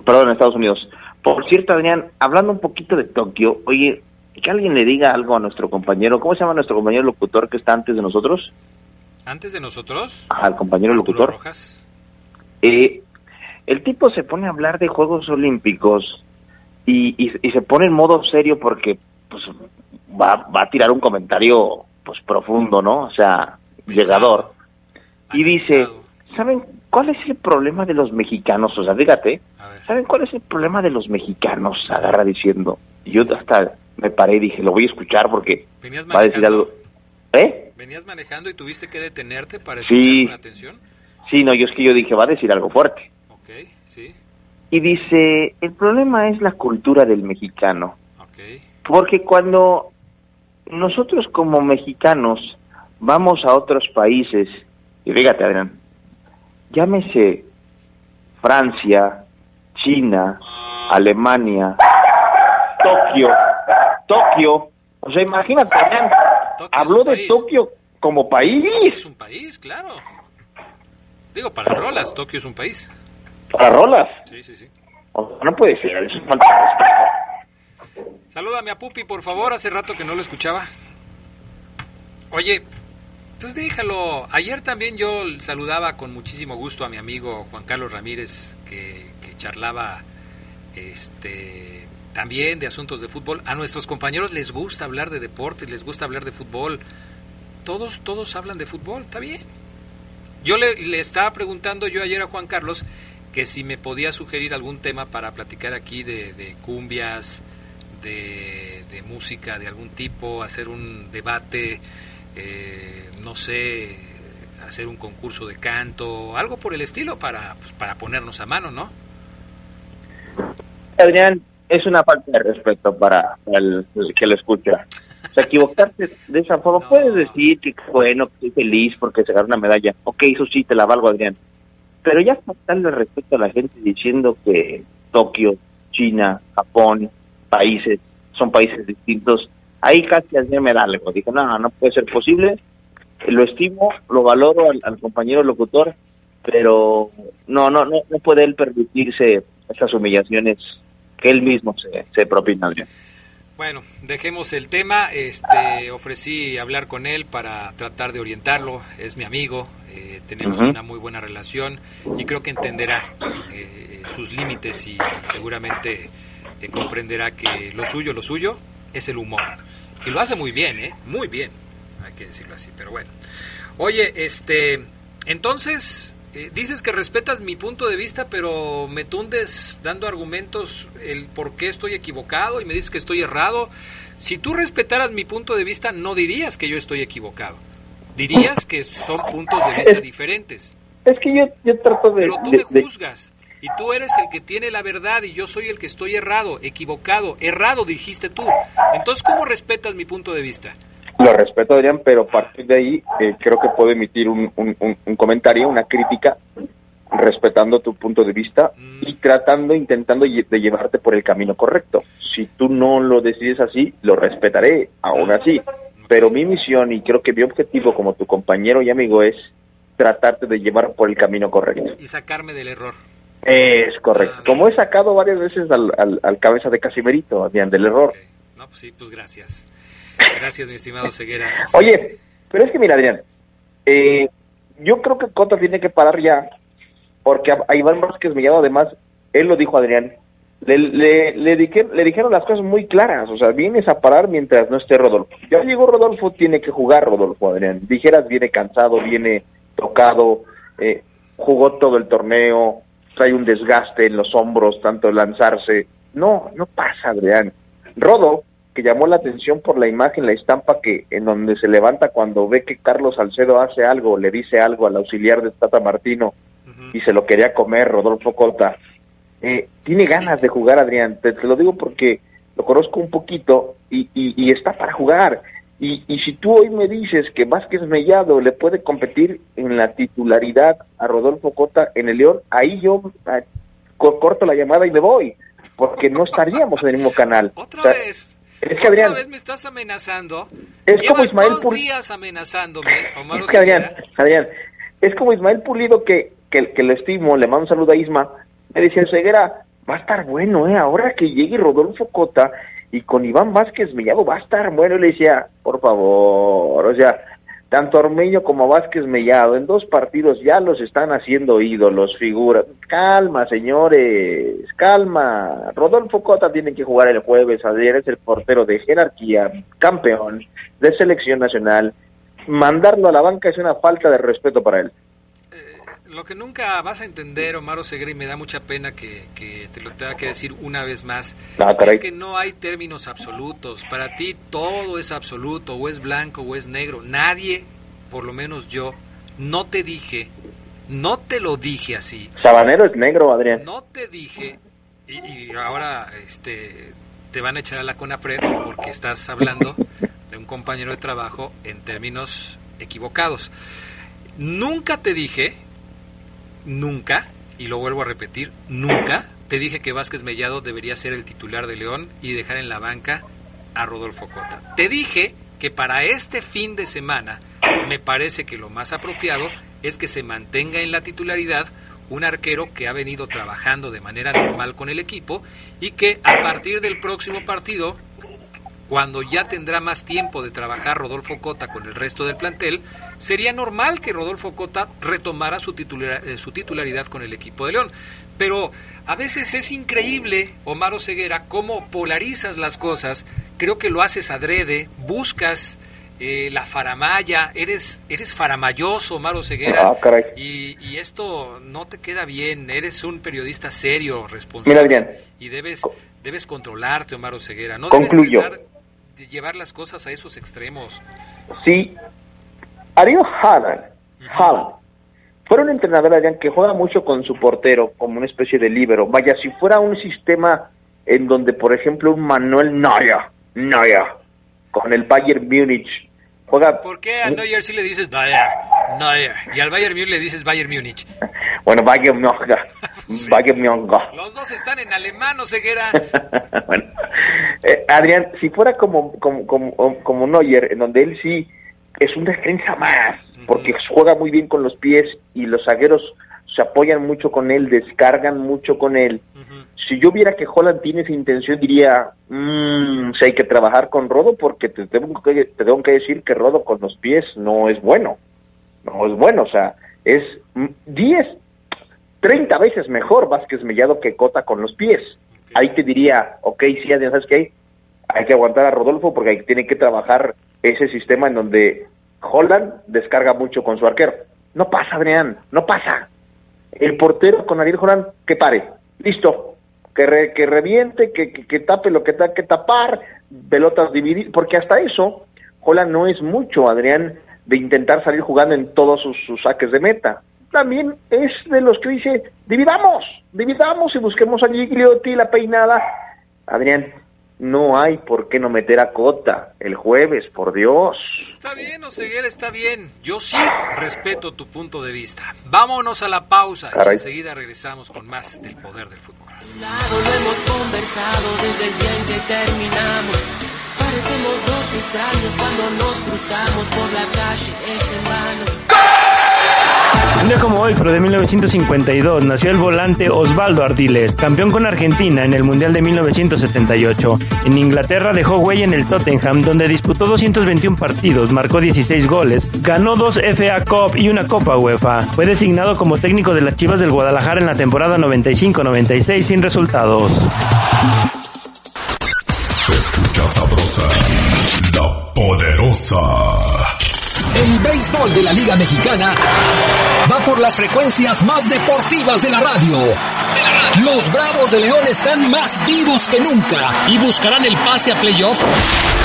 Perdón, en Estados Unidos. Por cierto, Adrián, hablando un poquito de Tokio, oye, que alguien le diga algo a nuestro compañero. ¿Cómo se llama nuestro compañero locutor que está antes de nosotros? Antes de nosotros, Al compañero locutor. Rojas. Eh, el tipo se pone a hablar de Juegos Olímpicos y, y, y se pone en modo serio porque pues va, va a tirar un comentario pues profundo, ¿no? O sea, llegador. Y dice, ¿saben cuál es el problema de los mexicanos? O sea, dígate, ¿saben cuál es el problema de los mexicanos? Agarra diciendo. Y yo hasta me paré y dije, lo voy a escuchar porque ¿Venías va a decir algo. ¿Eh? ¿Venías manejando y tuviste que detenerte para escuchar Sí. con atención? Sí, no, yo es que yo dije, va a decir algo fuerte. Ok, sí. Y dice, el problema es la cultura del mexicano. Porque cuando nosotros como mexicanos vamos a otros países, y fíjate Adrián, llámese Francia, China, Alemania, Tokio, Tokio, o sea, imagínate, Adrián, habló de Tokio como país. Es un país, claro. Digo, para rolas, Tokio es un país. Para rolas. Sí, sí, sí. O sea, no puede ser, eso es falta de respeto. Salúdame a Pupi, por favor, hace rato que no lo escuchaba. Oye, pues déjalo. Ayer también yo saludaba con muchísimo gusto a mi amigo Juan Carlos Ramírez, que, que charlaba este también de asuntos de fútbol. A nuestros compañeros les gusta hablar de deportes, les gusta hablar de fútbol. Todos, todos hablan de fútbol, está bien. Yo le, le estaba preguntando yo ayer a Juan Carlos que si me podía sugerir algún tema para platicar aquí de, de cumbias, de, de música de algún tipo, hacer un debate, eh, no sé, hacer un concurso de canto, algo por el estilo para, pues, para ponernos a mano, ¿no? Adrián, es una falta de respeto para el, el que lo escucha. O sea, equivocarte de esa forma, puedes decir que bueno, que estoy feliz porque se ganó una medalla. Ok, eso sí, te la valgo, Adrián. Pero ya faltarle respeto a la gente diciendo que Tokio, China, Japón, países, son países distintos, ahí casi Adrián me algo. Dije, no, no puede ser posible. Lo estimo, lo valoro al, compañero locutor, pero no, no, no, puede él permitirse esas humillaciones que él mismo se, se propina, Adrián. Bueno, dejemos el tema. Este, ofrecí hablar con él para tratar de orientarlo. Es mi amigo, eh, tenemos una muy buena relación y creo que entenderá eh, sus límites y, seguramente eh, comprenderá que lo suyo, lo suyo es el humor. Y lo hace muy bien, ¿eh? Muy bien, hay que decirlo así. Pero bueno. Oye, este, entonces eh, dices que respetas mi punto de vista, pero me tundes dando argumentos el por qué estoy equivocado y me dices que estoy errado. Si tú respetaras mi punto de vista, no dirías que yo estoy equivocado. Dirías que son puntos de vista diferentes. Es que yo, yo trato de... Pero tú de- me juzgas y tú eres el que tiene la verdad y yo soy el que estoy errado, equivocado. Errado dijiste tú. Entonces, ¿cómo respetas mi punto de vista? Lo respeto, Adrián, pero a partir de ahí eh, creo que puedo emitir un, un- un- comentario, una crítica, respetando tu punto de vista y tratando, intentando de llevarte por el camino correcto. Si tú no lo decides así, lo respetaré, aún así. Pero mi misión y creo que mi objetivo como tu compañero y amigo es tratarte de llevar por el camino correcto. Y sacarme del error. Es correcto. Como he sacado varias veces al, al- al cabeza de Casimerito, Adrián, del error. No, pues sí, pues gracias. Gracias, mi estimado Ceguera. Oye, pero es que mira, Adrián, eh, yo creo que Cota tiene que parar ya, porque a, a Iván Vázquez Mellado, además, él lo dijo Adrián, le, le, le, dije- le dijeron las cosas muy claras, o sea, vienes a parar mientras no esté Rodolfo. Ya llegó Rodolfo, tiene que jugar Rodolfo, Adrián. Dijeras, viene cansado, viene tocado, eh, jugó todo el torneo, trae un desgaste en los hombros, tanto lanzarse. No, no pasa, Adrián. Rodo, que llamó la atención por la imagen, la estampa que en donde se levanta cuando ve que Carlos Salcedo hace algo, le dice algo al auxiliar de Tata Martino y se lo quería comer Rodolfo Cota. Eh, tiene ganas de jugar, Adrián. Te, te lo digo porque lo conozco un poquito y, y, y está para jugar. Y, y si tú hoy me dices que Vázquez Mellado le puede competir en la titularidad a Rodolfo Cota en el León, ahí yo ah, co- corto la llamada y me voy. porque no estaríamos en el mismo canal. Otra vez. Es que Adrián. Otra vez me estás amenazando. Es como Ismael dos días amenazándome, Omar Es que Adrián. Adrián, es como Ismael Pulido que, que, que lo estimo, le mando un saludo a Isma, me decía, Ceguera, va a estar bueno, ¿eh? Ahora que llegue Rodolfo Cota y con Iván Vázquez Mellado va a estar bueno. Y le decía, por favor, o sea, tanto Ormeño como Vázquez Mellado en dos partidos ya los están haciendo ídolos, figuras. Calma, señores, calma. Rodolfo Cota tiene que jugar el jueves, Adrián es el portero de jerarquía, campeón de selección nacional. Mandarlo a la banca es una falta de respeto para él. Lo que nunca vas a entender, Omar Oseguera, y me da mucha pena que, que te lo tenga que decir una vez más, es que no hay términos absolutos. Para ti todo es absoluto, o es blanco o es negro. Nadie, por lo menos yo, no te dije, no te lo dije así. Sabanero es negro, Adrián. No te dije, y, y ahora este, te van a echar a la CONAPRED porque estás hablando de un compañero de trabajo en términos equivocados. Nunca te dije, nunca, y lo vuelvo a repetir, nunca te dije que Vázquez Mellado debería ser el titular de León y dejar en la banca a Rodolfo Cota. Te dije que para este fin de semana me parece que lo más apropiado es que se mantenga en la titularidad un arquero que ha venido trabajando de manera normal con el equipo y que a partir del próximo partido, cuando ya tendrá más tiempo de trabajar Rodolfo Cota con el resto del plantel, sería normal que Rodolfo Cota retomara su, titular- eh, su titularidad con el equipo de León. Pero a veces es increíble, Omar Ceguera, cómo polarizas las cosas. Creo que lo haces adrede, buscas eh, la faramaya, eres, eres faramayoso, Omar Ceguera. Ah, caray. Y, y esto no te queda bien. Eres un periodista serio, responsable. Mira, Adrián. Y debes, debes controlarte, Omar Ceguera. No Concluyo. debes tratar de llevar las cosas a esos extremos. Si Ariel Haaland, Haaland fuera un entrenador, Adrián, que juega mucho con su portero como una especie de líbero, vaya, si fuera un sistema en donde, por ejemplo, un Manuel Neuer, Neuer, con el Bayern Múnich, juega... ¿Por qué a Neuer sí le dices Bayern, Neuer? Y al Bayern Múnich le dices Bayern Múnich. Bueno, Bayern Múnich, Bayern Múnich. Los dos están en alemán, o ceguera. bueno, eh, Adrián, si fuera como, como, como, como Neuer, en donde él sí es un defensa más, porque juega muy bien con los pies y los zagueros se apoyan mucho con él, descargan mucho con él. Si yo viera que Holland tiene esa intención, diría, mmm, si hay que trabajar con Rodo, porque te tengo, que, te tengo que decir que Rodo con los pies no es bueno. No es bueno, o sea, es mm, 10, 30 veces mejor Vázquez Mellado que Cota con los pies. Ahí te diría, ok, sí, ¿sabes qué? Hay que aguantar a Rodolfo porque hay, tiene que trabajar ese sistema en donde Holland descarga mucho con su arquero. No pasa, Adrián, no pasa. El portero con Ariel Holland, que pare, listo, que, re- que reviente, que, que, que tape lo que tenga que tapar, pelotas dividir, porque hasta eso, Holland no es mucho, Adrián, de intentar salir jugando en todos sus, sus saques de meta. También es de los que dice, dividamos, dividamos y busquemos a Gigliotti la peinada. Adrián, no hay por qué no meter a Cota el jueves, por Dios. Está bien, Oseguera, está bien. Yo sí respeto tu punto de vista. Vámonos a la pausa y Caray. enseguida regresamos con más del poder del fútbol. lado lo hemos conversado desde el día en que terminamos. Parecemos dos extraños cuando nos cruzamos por la calle, es en vano. Un día como hoy, pero de 1952, nació el volante Osvaldo Ardiles, campeón con Argentina en el Mundial de 1978. En Inglaterra dejó huella en el Tottenham, donde disputó 221 partidos, marcó 16 goles, ganó dos FA Cup y una Copa UEFA. Fue designado como técnico de las Chivas del Guadalajara en la temporada 95-96 sin resultados. Se escucha sabrosa, la poderosa. El béisbol de la Liga Mexicana va por las frecuencias más deportivas de la radio. Los Bravos de León están más vivos que nunca y buscarán el pase a playoff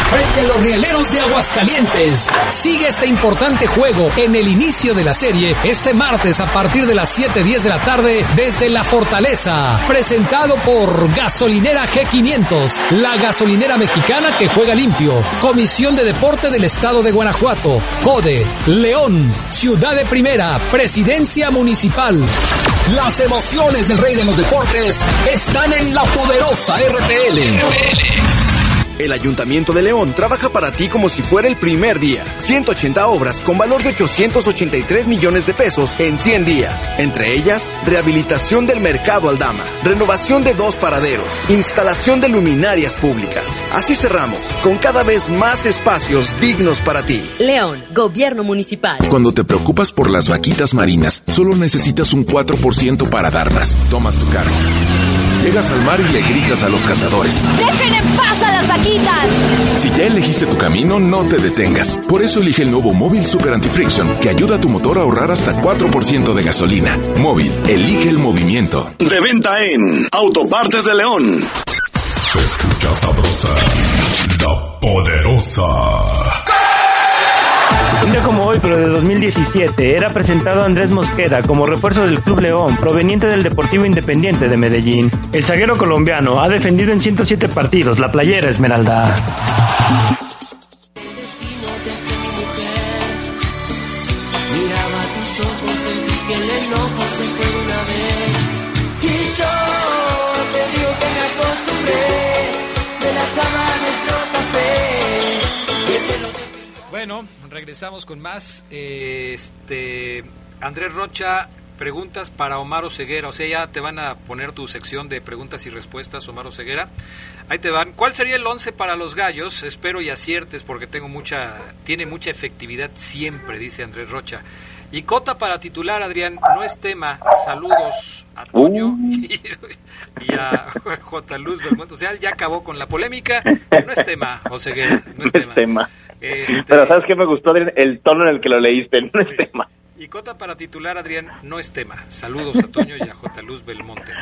frente a los Rieleros de Aguascalientes. Sigue este importante juego en el inicio de la serie este martes a partir de las 7:10 de la tarde desde La Fortaleza, presentado por Gasolinera G500, la gasolinera mexicana que juega limpio. Comisión de Deporte del Estado de Guanajuato. CODE, León, Ciudad de Primera, Presidencia Municipal. Las emociones del Rey de los Deportes están en la poderosa RPL. El Ayuntamiento de León trabaja para ti como si fuera el primer día. 180 obras con valor de 883 millones de pesos en 100 días. Entre ellas, rehabilitación del mercado Aldama, renovación de dos paraderos, instalación de luminarias públicas. Así cerramos, con cada vez más espacios dignos para ti. León, Gobierno Municipal. Cuando te preocupas por las vaquitas marinas, solo necesitas un 4% para dar más. Tomas tu cargo. Llegas al mar y le gritas a los cazadores. ¡Dejen en paz a las vaquitas! Si ya elegiste tu camino, no te detengas. Por eso elige el nuevo Móvil Super Anti-Friction, que ayuda a tu motor a ahorrar hasta 4% de gasolina. Móvil, elige el movimiento. De venta en Autopartes de León. Se escucha sabrosa, la poderosa. Un día como hoy, pero de 2017, era presentado Andrés Mosqueda como refuerzo del Club León, proveniente del Deportivo Independiente de Medellín. El zaguero colombiano ha defendido en 107 partidos la playera Esmeralda. Miraba tus ojos, sentí que el enojo se fue de una vez. Y yo te digo que me acostumbré de la cama a nuestro café. Y el cielo se Bueno, regresamos con más. Eh, Este Andrés Rocha, preguntas para Omar Ceguera. O sea, ya te van a poner tu sección de preguntas y respuestas, Omar Ceguera. Ahí te van. ¿Cuál sería el 11 para los gallos? Espero y aciertes porque tengo mucha tiene mucha efectividad siempre, dice Andrés Rocha. Y Cota para titular, Adrián, no es tema. Saludos a Toño y, y a J. Luz Belmonte. O sea, ya acabó con la polémica. No es tema, Oseguera, no es tema. Este- Pero ¿sabes qué me gustó? Adrián? El tono en el que lo leíste, no es tema. Y Cota para titular, Adrián, no es tema. Saludos a Toño y a J. Luz Belmonte.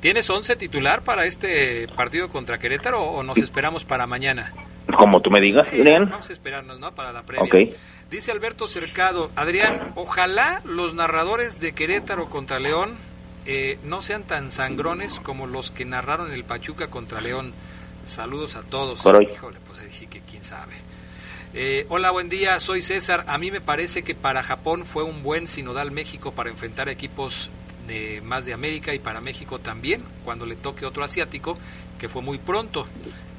¿Tienes 11 titular para este partido contra Querétaro o nos esperamos para mañana? Como tú me digas, Adrián. Vamos a esperarnos, ¿no? Para la previa. Dice Alberto Cercado, Adrián, ojalá los narradores de Querétaro contra León eh, no sean tan sangrones como los que narraron el Pachuca contra León. Saludos a todos. Por hoy. Híjole, pues ahí sí que quién sabe. Eh, hola, buen día, soy César. A mí me parece que para Japón fue un buen sinodal México para enfrentar equipos de más de América y para México también, cuando le toque otro asiático, que fue muy pronto.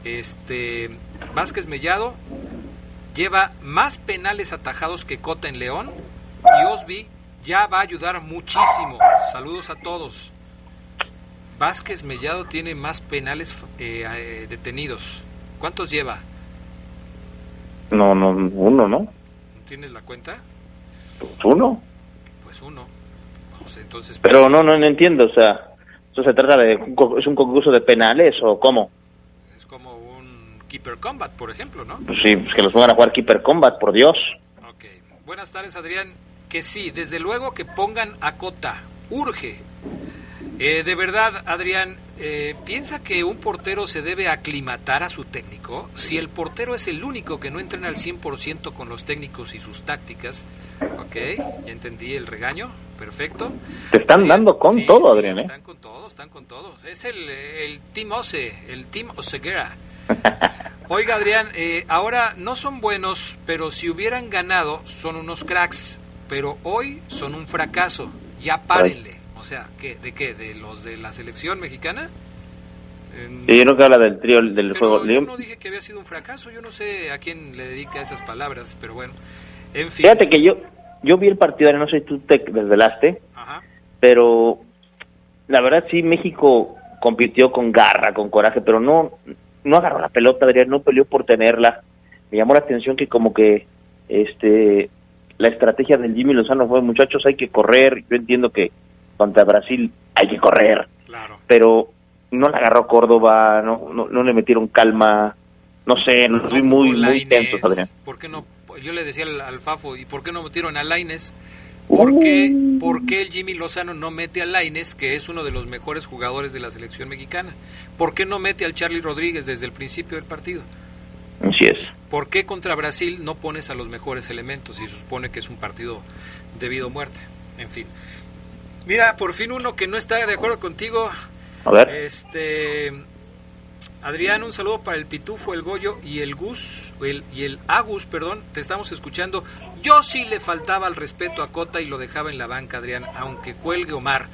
Este Vázquez Mellado lleva más penales atajados que Cota en León y Osby ya va a ayudar muchísimo. Saludos a todos. Vázquez Mellado tiene más penales eh, eh, detenidos. ¿Cuántos lleva? No, no, uno, ¿no? ¿Tienes la cuenta? Pues uno. Pues uno. Vamos, entonces. Pero no, no, no entiendo, o sea, ¿eso se trata de, un es un concurso de penales o cómo? Es como un Keeper Combat, por ejemplo, ¿no? Pues sí, pues que los pongan a jugar Keeper Combat, por Dios. Buenas tardes, Adrián. Que sí, desde luego que pongan a Cota. Urge. Eh, de verdad, Adrián, eh, ¿piensa que un portero se debe aclimatar a su técnico? Si el portero es el único que no entrena al 100% con los técnicos y sus tácticas, ok, ya entendí el regaño, perfecto. Te están dando con Sí, todo, sí, Adrián, ¿eh? Están con todos, están con todos. Es el, el Team Ose, el Team Oseguera. Oiga, Adrián, eh, ahora no son buenos, pero si hubieran ganado, son unos cracks. Pero hoy son un fracaso. Ya párenle. O sea, ¿qué? ¿de qué? ¿De los de la selección mexicana? Eh, Sí, yo creo que habla del trío del juego. yo no dije que había sido un fracaso. Yo no sé a quién le dedica esas palabras, pero bueno. En fin. Fíjate que yo yo vi el partido, no sé si tú te desvelaste, Ajá. pero la verdad sí México compitió con garra, con coraje, pero no no agarró la pelota, Adrián, no peleó por tenerla. Me llamó la atención que como que este la estrategia del Jimmy Lozano fue, muchachos, hay que correr. Yo entiendo que contra Brasil hay que correr, pero no la agarró Córdoba, no no, no le metieron calma. No sé, vi muy muy tensos, Adrián. ¿Por qué no? Yo le decía al, al Fafo, ¿y por qué no metieron a Laines? ¿Por qué, ¿Por qué el Jimmy Lozano no mete a Laines, que es uno de los mejores jugadores de la selección mexicana? ¿Por qué no mete al Charlie Rodríguez desde el principio del partido? Así es. ¿Por qué contra Brasil no pones a los mejores elementos y se supone que es un partido de vida o muerte? En fin. Mira, por fin uno que no está de acuerdo contigo. A ver. Este. Adrián, un saludo para el Pitufo, el Goyo y el Gus, el, y el Agus, perdón, te estamos escuchando. Yo sí le faltaba el respeto a Cota y lo dejaba en la banca, Adrián, aunque cuelgue Omar.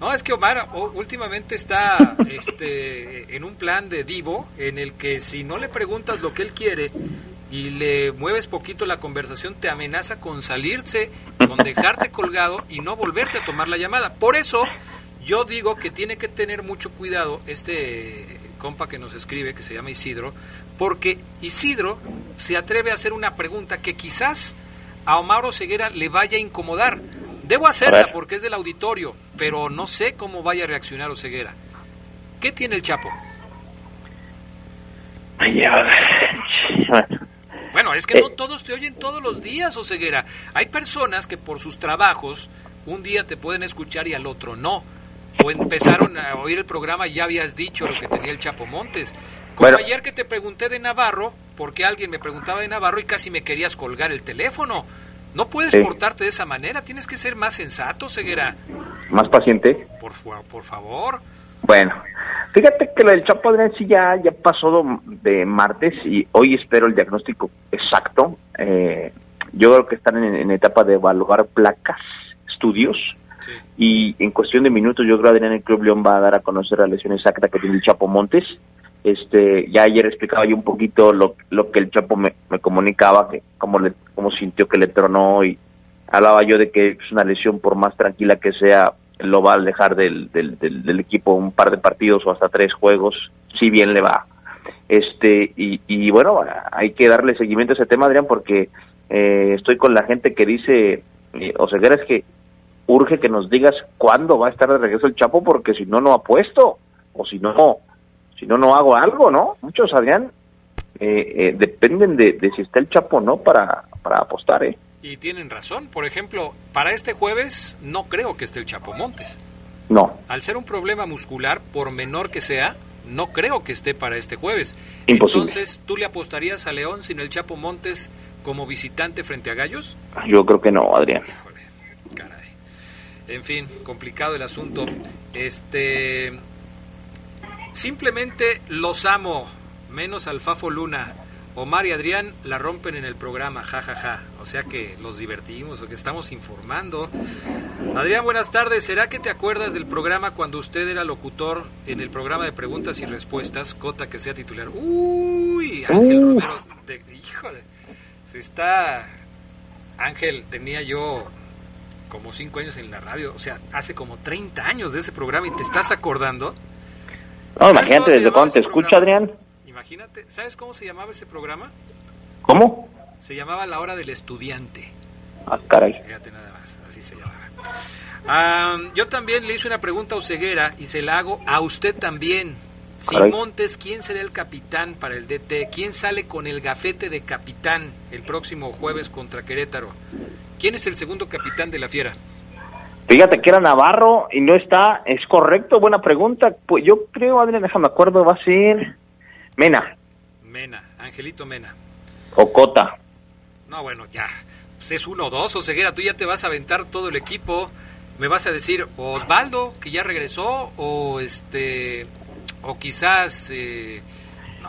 No, es que Omar últimamente está este, en un plan de divo en el que si no le preguntas lo que él quiere y le mueves poquito la conversación, te amenaza con salirse, con dejarte colgado y no volverte a tomar la llamada. Por eso yo digo que tiene que tener mucho cuidado este compa que nos escribe, que se llama Isidro, porque Isidro se atreve a hacer una pregunta que quizás a Omar Ceguera le vaya a incomodar. Debo hacerla porque es del auditorio, pero no sé cómo vaya a reaccionar Oseguera. ¿Qué tiene el Chapo? Bueno, es que no todos te oyen todos los días, Oseguera. Hay personas que por sus trabajos un día te pueden escuchar y al otro no o empezaron a oír el programa y ya habías dicho lo que tenía el Chapo Montes. Como ayer que te pregunté de Navarro, porque alguien me preguntaba de Navarro y casi me querías colgar el teléfono. No puedes portarte de esa manera, tienes que ser más sensato, Ceguera. ¿Más paciente? Por, por favor. Bueno, fíjate que lo del Chapo Adrián sí ya, ya pasó de martes y hoy espero el diagnóstico exacto. Eh, yo creo que están en, en etapa de evaluar placas, estudios, y en cuestión de minutos yo creo que Adrián el Club León va a dar a conocer la lesión exacta que tiene el Chapo Montes. Este, ya ayer explicaba yo un poquito lo, lo que el Chapo me, comunicaba, que cómo, le, cómo sintió que le tronó y hablaba yo de que es una lesión por más tranquila que sea, lo va a dejar del, del, del, equipo un par de partidos o hasta tres juegos, si bien le va. Este, y, y bueno, hay que darle seguimiento a ese tema, Adrián, porque eh, estoy con la gente que dice, eh, o sea, es que urge que nos digas cuándo va a estar de regreso el Chapo, porque si no, no apuesto, o si no, si no, no hago algo, ¿no? Muchos, Adrián, eh, eh, dependen de, si está el Chapo o no para, para apostar, ¿eh? Y tienen razón. Por ejemplo, para este jueves no creo que esté el Chapo Montes. No. Al ser un problema muscular, por menor que sea, no creo que esté para este jueves. Entonces, ¿tú le apostarías a León sin el Chapo Montes como visitante frente a Gallos? Yo creo que no, Adrián. En fin, complicado el asunto. Este simplemente los amo, menos al Fafo Luna. Omar y Adrián la rompen en el programa, jajaja. Ja, ja. O sea que los divertimos o que estamos informando. Adrián, buenas tardes. ¿Será que te acuerdas del programa cuando usted era locutor en el programa de preguntas y respuestas? Cota que sea titular. Uy, Ángel uh. Romero. híjole, se está. Ángel, tenía yo como cinco años en la radio, o sea, hace como 30 años de ese programa y te estás acordando. No, imagínate desde cuándo te escucha, Adrián. Imagínate, ¿sabes cómo se llamaba ese programa? ¿Cómo? Se llamaba La Hora del Estudiante. Ah, caray. Fíjate nada más, así se llamaba. yo también le hice una pregunta a Oseguera y se la hago a usted también. Sin Montes, ¿quién será el capitán para el DT? ¿Quién sale con el gafete de capitán el próximo jueves contra Querétaro? ¿Quién es el segundo capitán de la Fiera? Fíjate que era Navarro y no está, es correcto, buena pregunta. Pues yo creo, Adrián, déjame acuerdo, va a ser Mena. Mena, Angelito Mena. O Cota. No, bueno, ya. Pues es uno o dos, o ceguera, tú ya te vas a aventar todo el equipo. Me vas a decir Osvaldo, que ya regresó, o este, o quizás... Eh,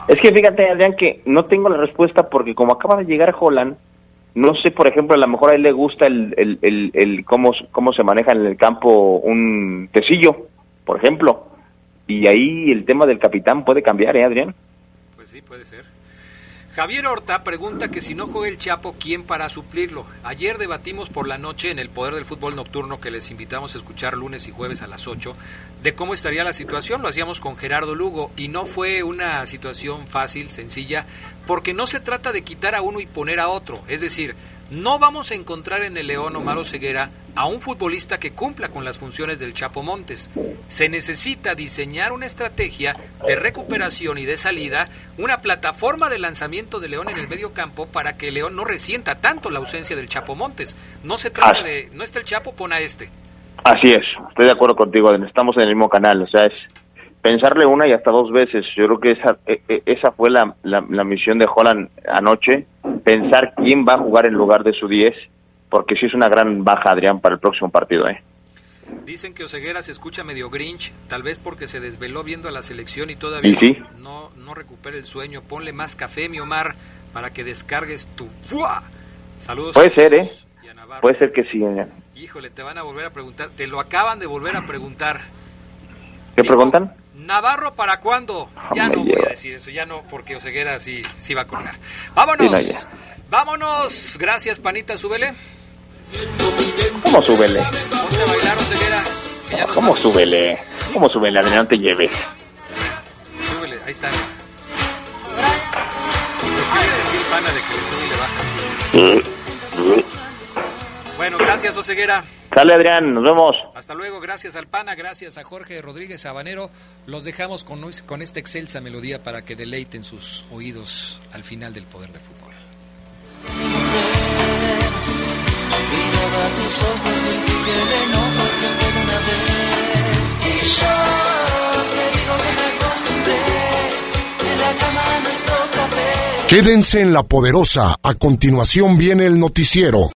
es que fíjate, Adrián, que no tengo la respuesta porque como acaba de llegar Holland, no sé, por ejemplo, a lo mejor a él le gusta el, el, el, el cómo, cómo se maneja en el campo un tecillo, por ejemplo. Y ahí el tema del capitán puede cambiar, ¿eh, Adrián? Sí, puede ser. Javier Horta pregunta que si no juega el Chapo, ¿quién para suplirlo? Ayer debatimos por la noche en el Poder del Fútbol Nocturno, que les invitamos a escuchar lunes y jueves a las 8, de cómo estaría la situación. Lo hacíamos con Gerardo Lugo y no fue una situación fácil, sencilla, porque no se trata de quitar a uno y poner a otro. Es decir, no vamos a encontrar en el León Omar Ceguera a un futbolista que cumpla con las funciones del Chapo Montes. Se necesita diseñar una estrategia de recuperación y de salida, una plataforma de lanzamiento de León en el medio campo para que León no resienta tanto la ausencia del Chapo Montes. No se trata de, no está el Chapo, pon a este. Así es, estoy de acuerdo contigo, estamos en el mismo canal, o sea, es pensarle una y hasta dos veces. Yo creo que esa, e, e, esa fue la, la, misión de Holland anoche, pensar quién va a jugar en lugar de su 10, porque sí es una gran baja, Adrián, para el próximo partido. ¿eh? Dicen que Oseguera se escucha medio grinch, tal vez porque se desveló viendo a la selección y todavía ¿Y sí? no, no recupera el sueño. Ponle más café, mi Omar, para que descargues tu ¡fua! Saludos. Puede ser, ¿eh? Puede ser que sí. ¿eh? Híjole, te van a volver a preguntar. Te lo acaban de volver a preguntar. ¿Qué preguntan? Navarro, ¿para cuándo? Ya no voy a decir eso, ya no, porque Oseguera sí, sí va a colgar. Vámonos, Sí, no, ya. vámonos. Gracias, panita, súbele. ¿Cómo súbele? ¿Cómo súbele? ¿Cómo súbele? Adrián, no te lleves. Súbele, ahí está. Bueno, gracias, Oseguera. Sale, Adrián, nos vemos. Hasta luego, gracias al PANA, gracias a Jorge Rodríguez Sabanero. Los dejamos con, con esta excelsa melodía para que deleiten sus oídos al final del poder de fútbol. Quédense en la poderosa. A continuación viene el noticiero.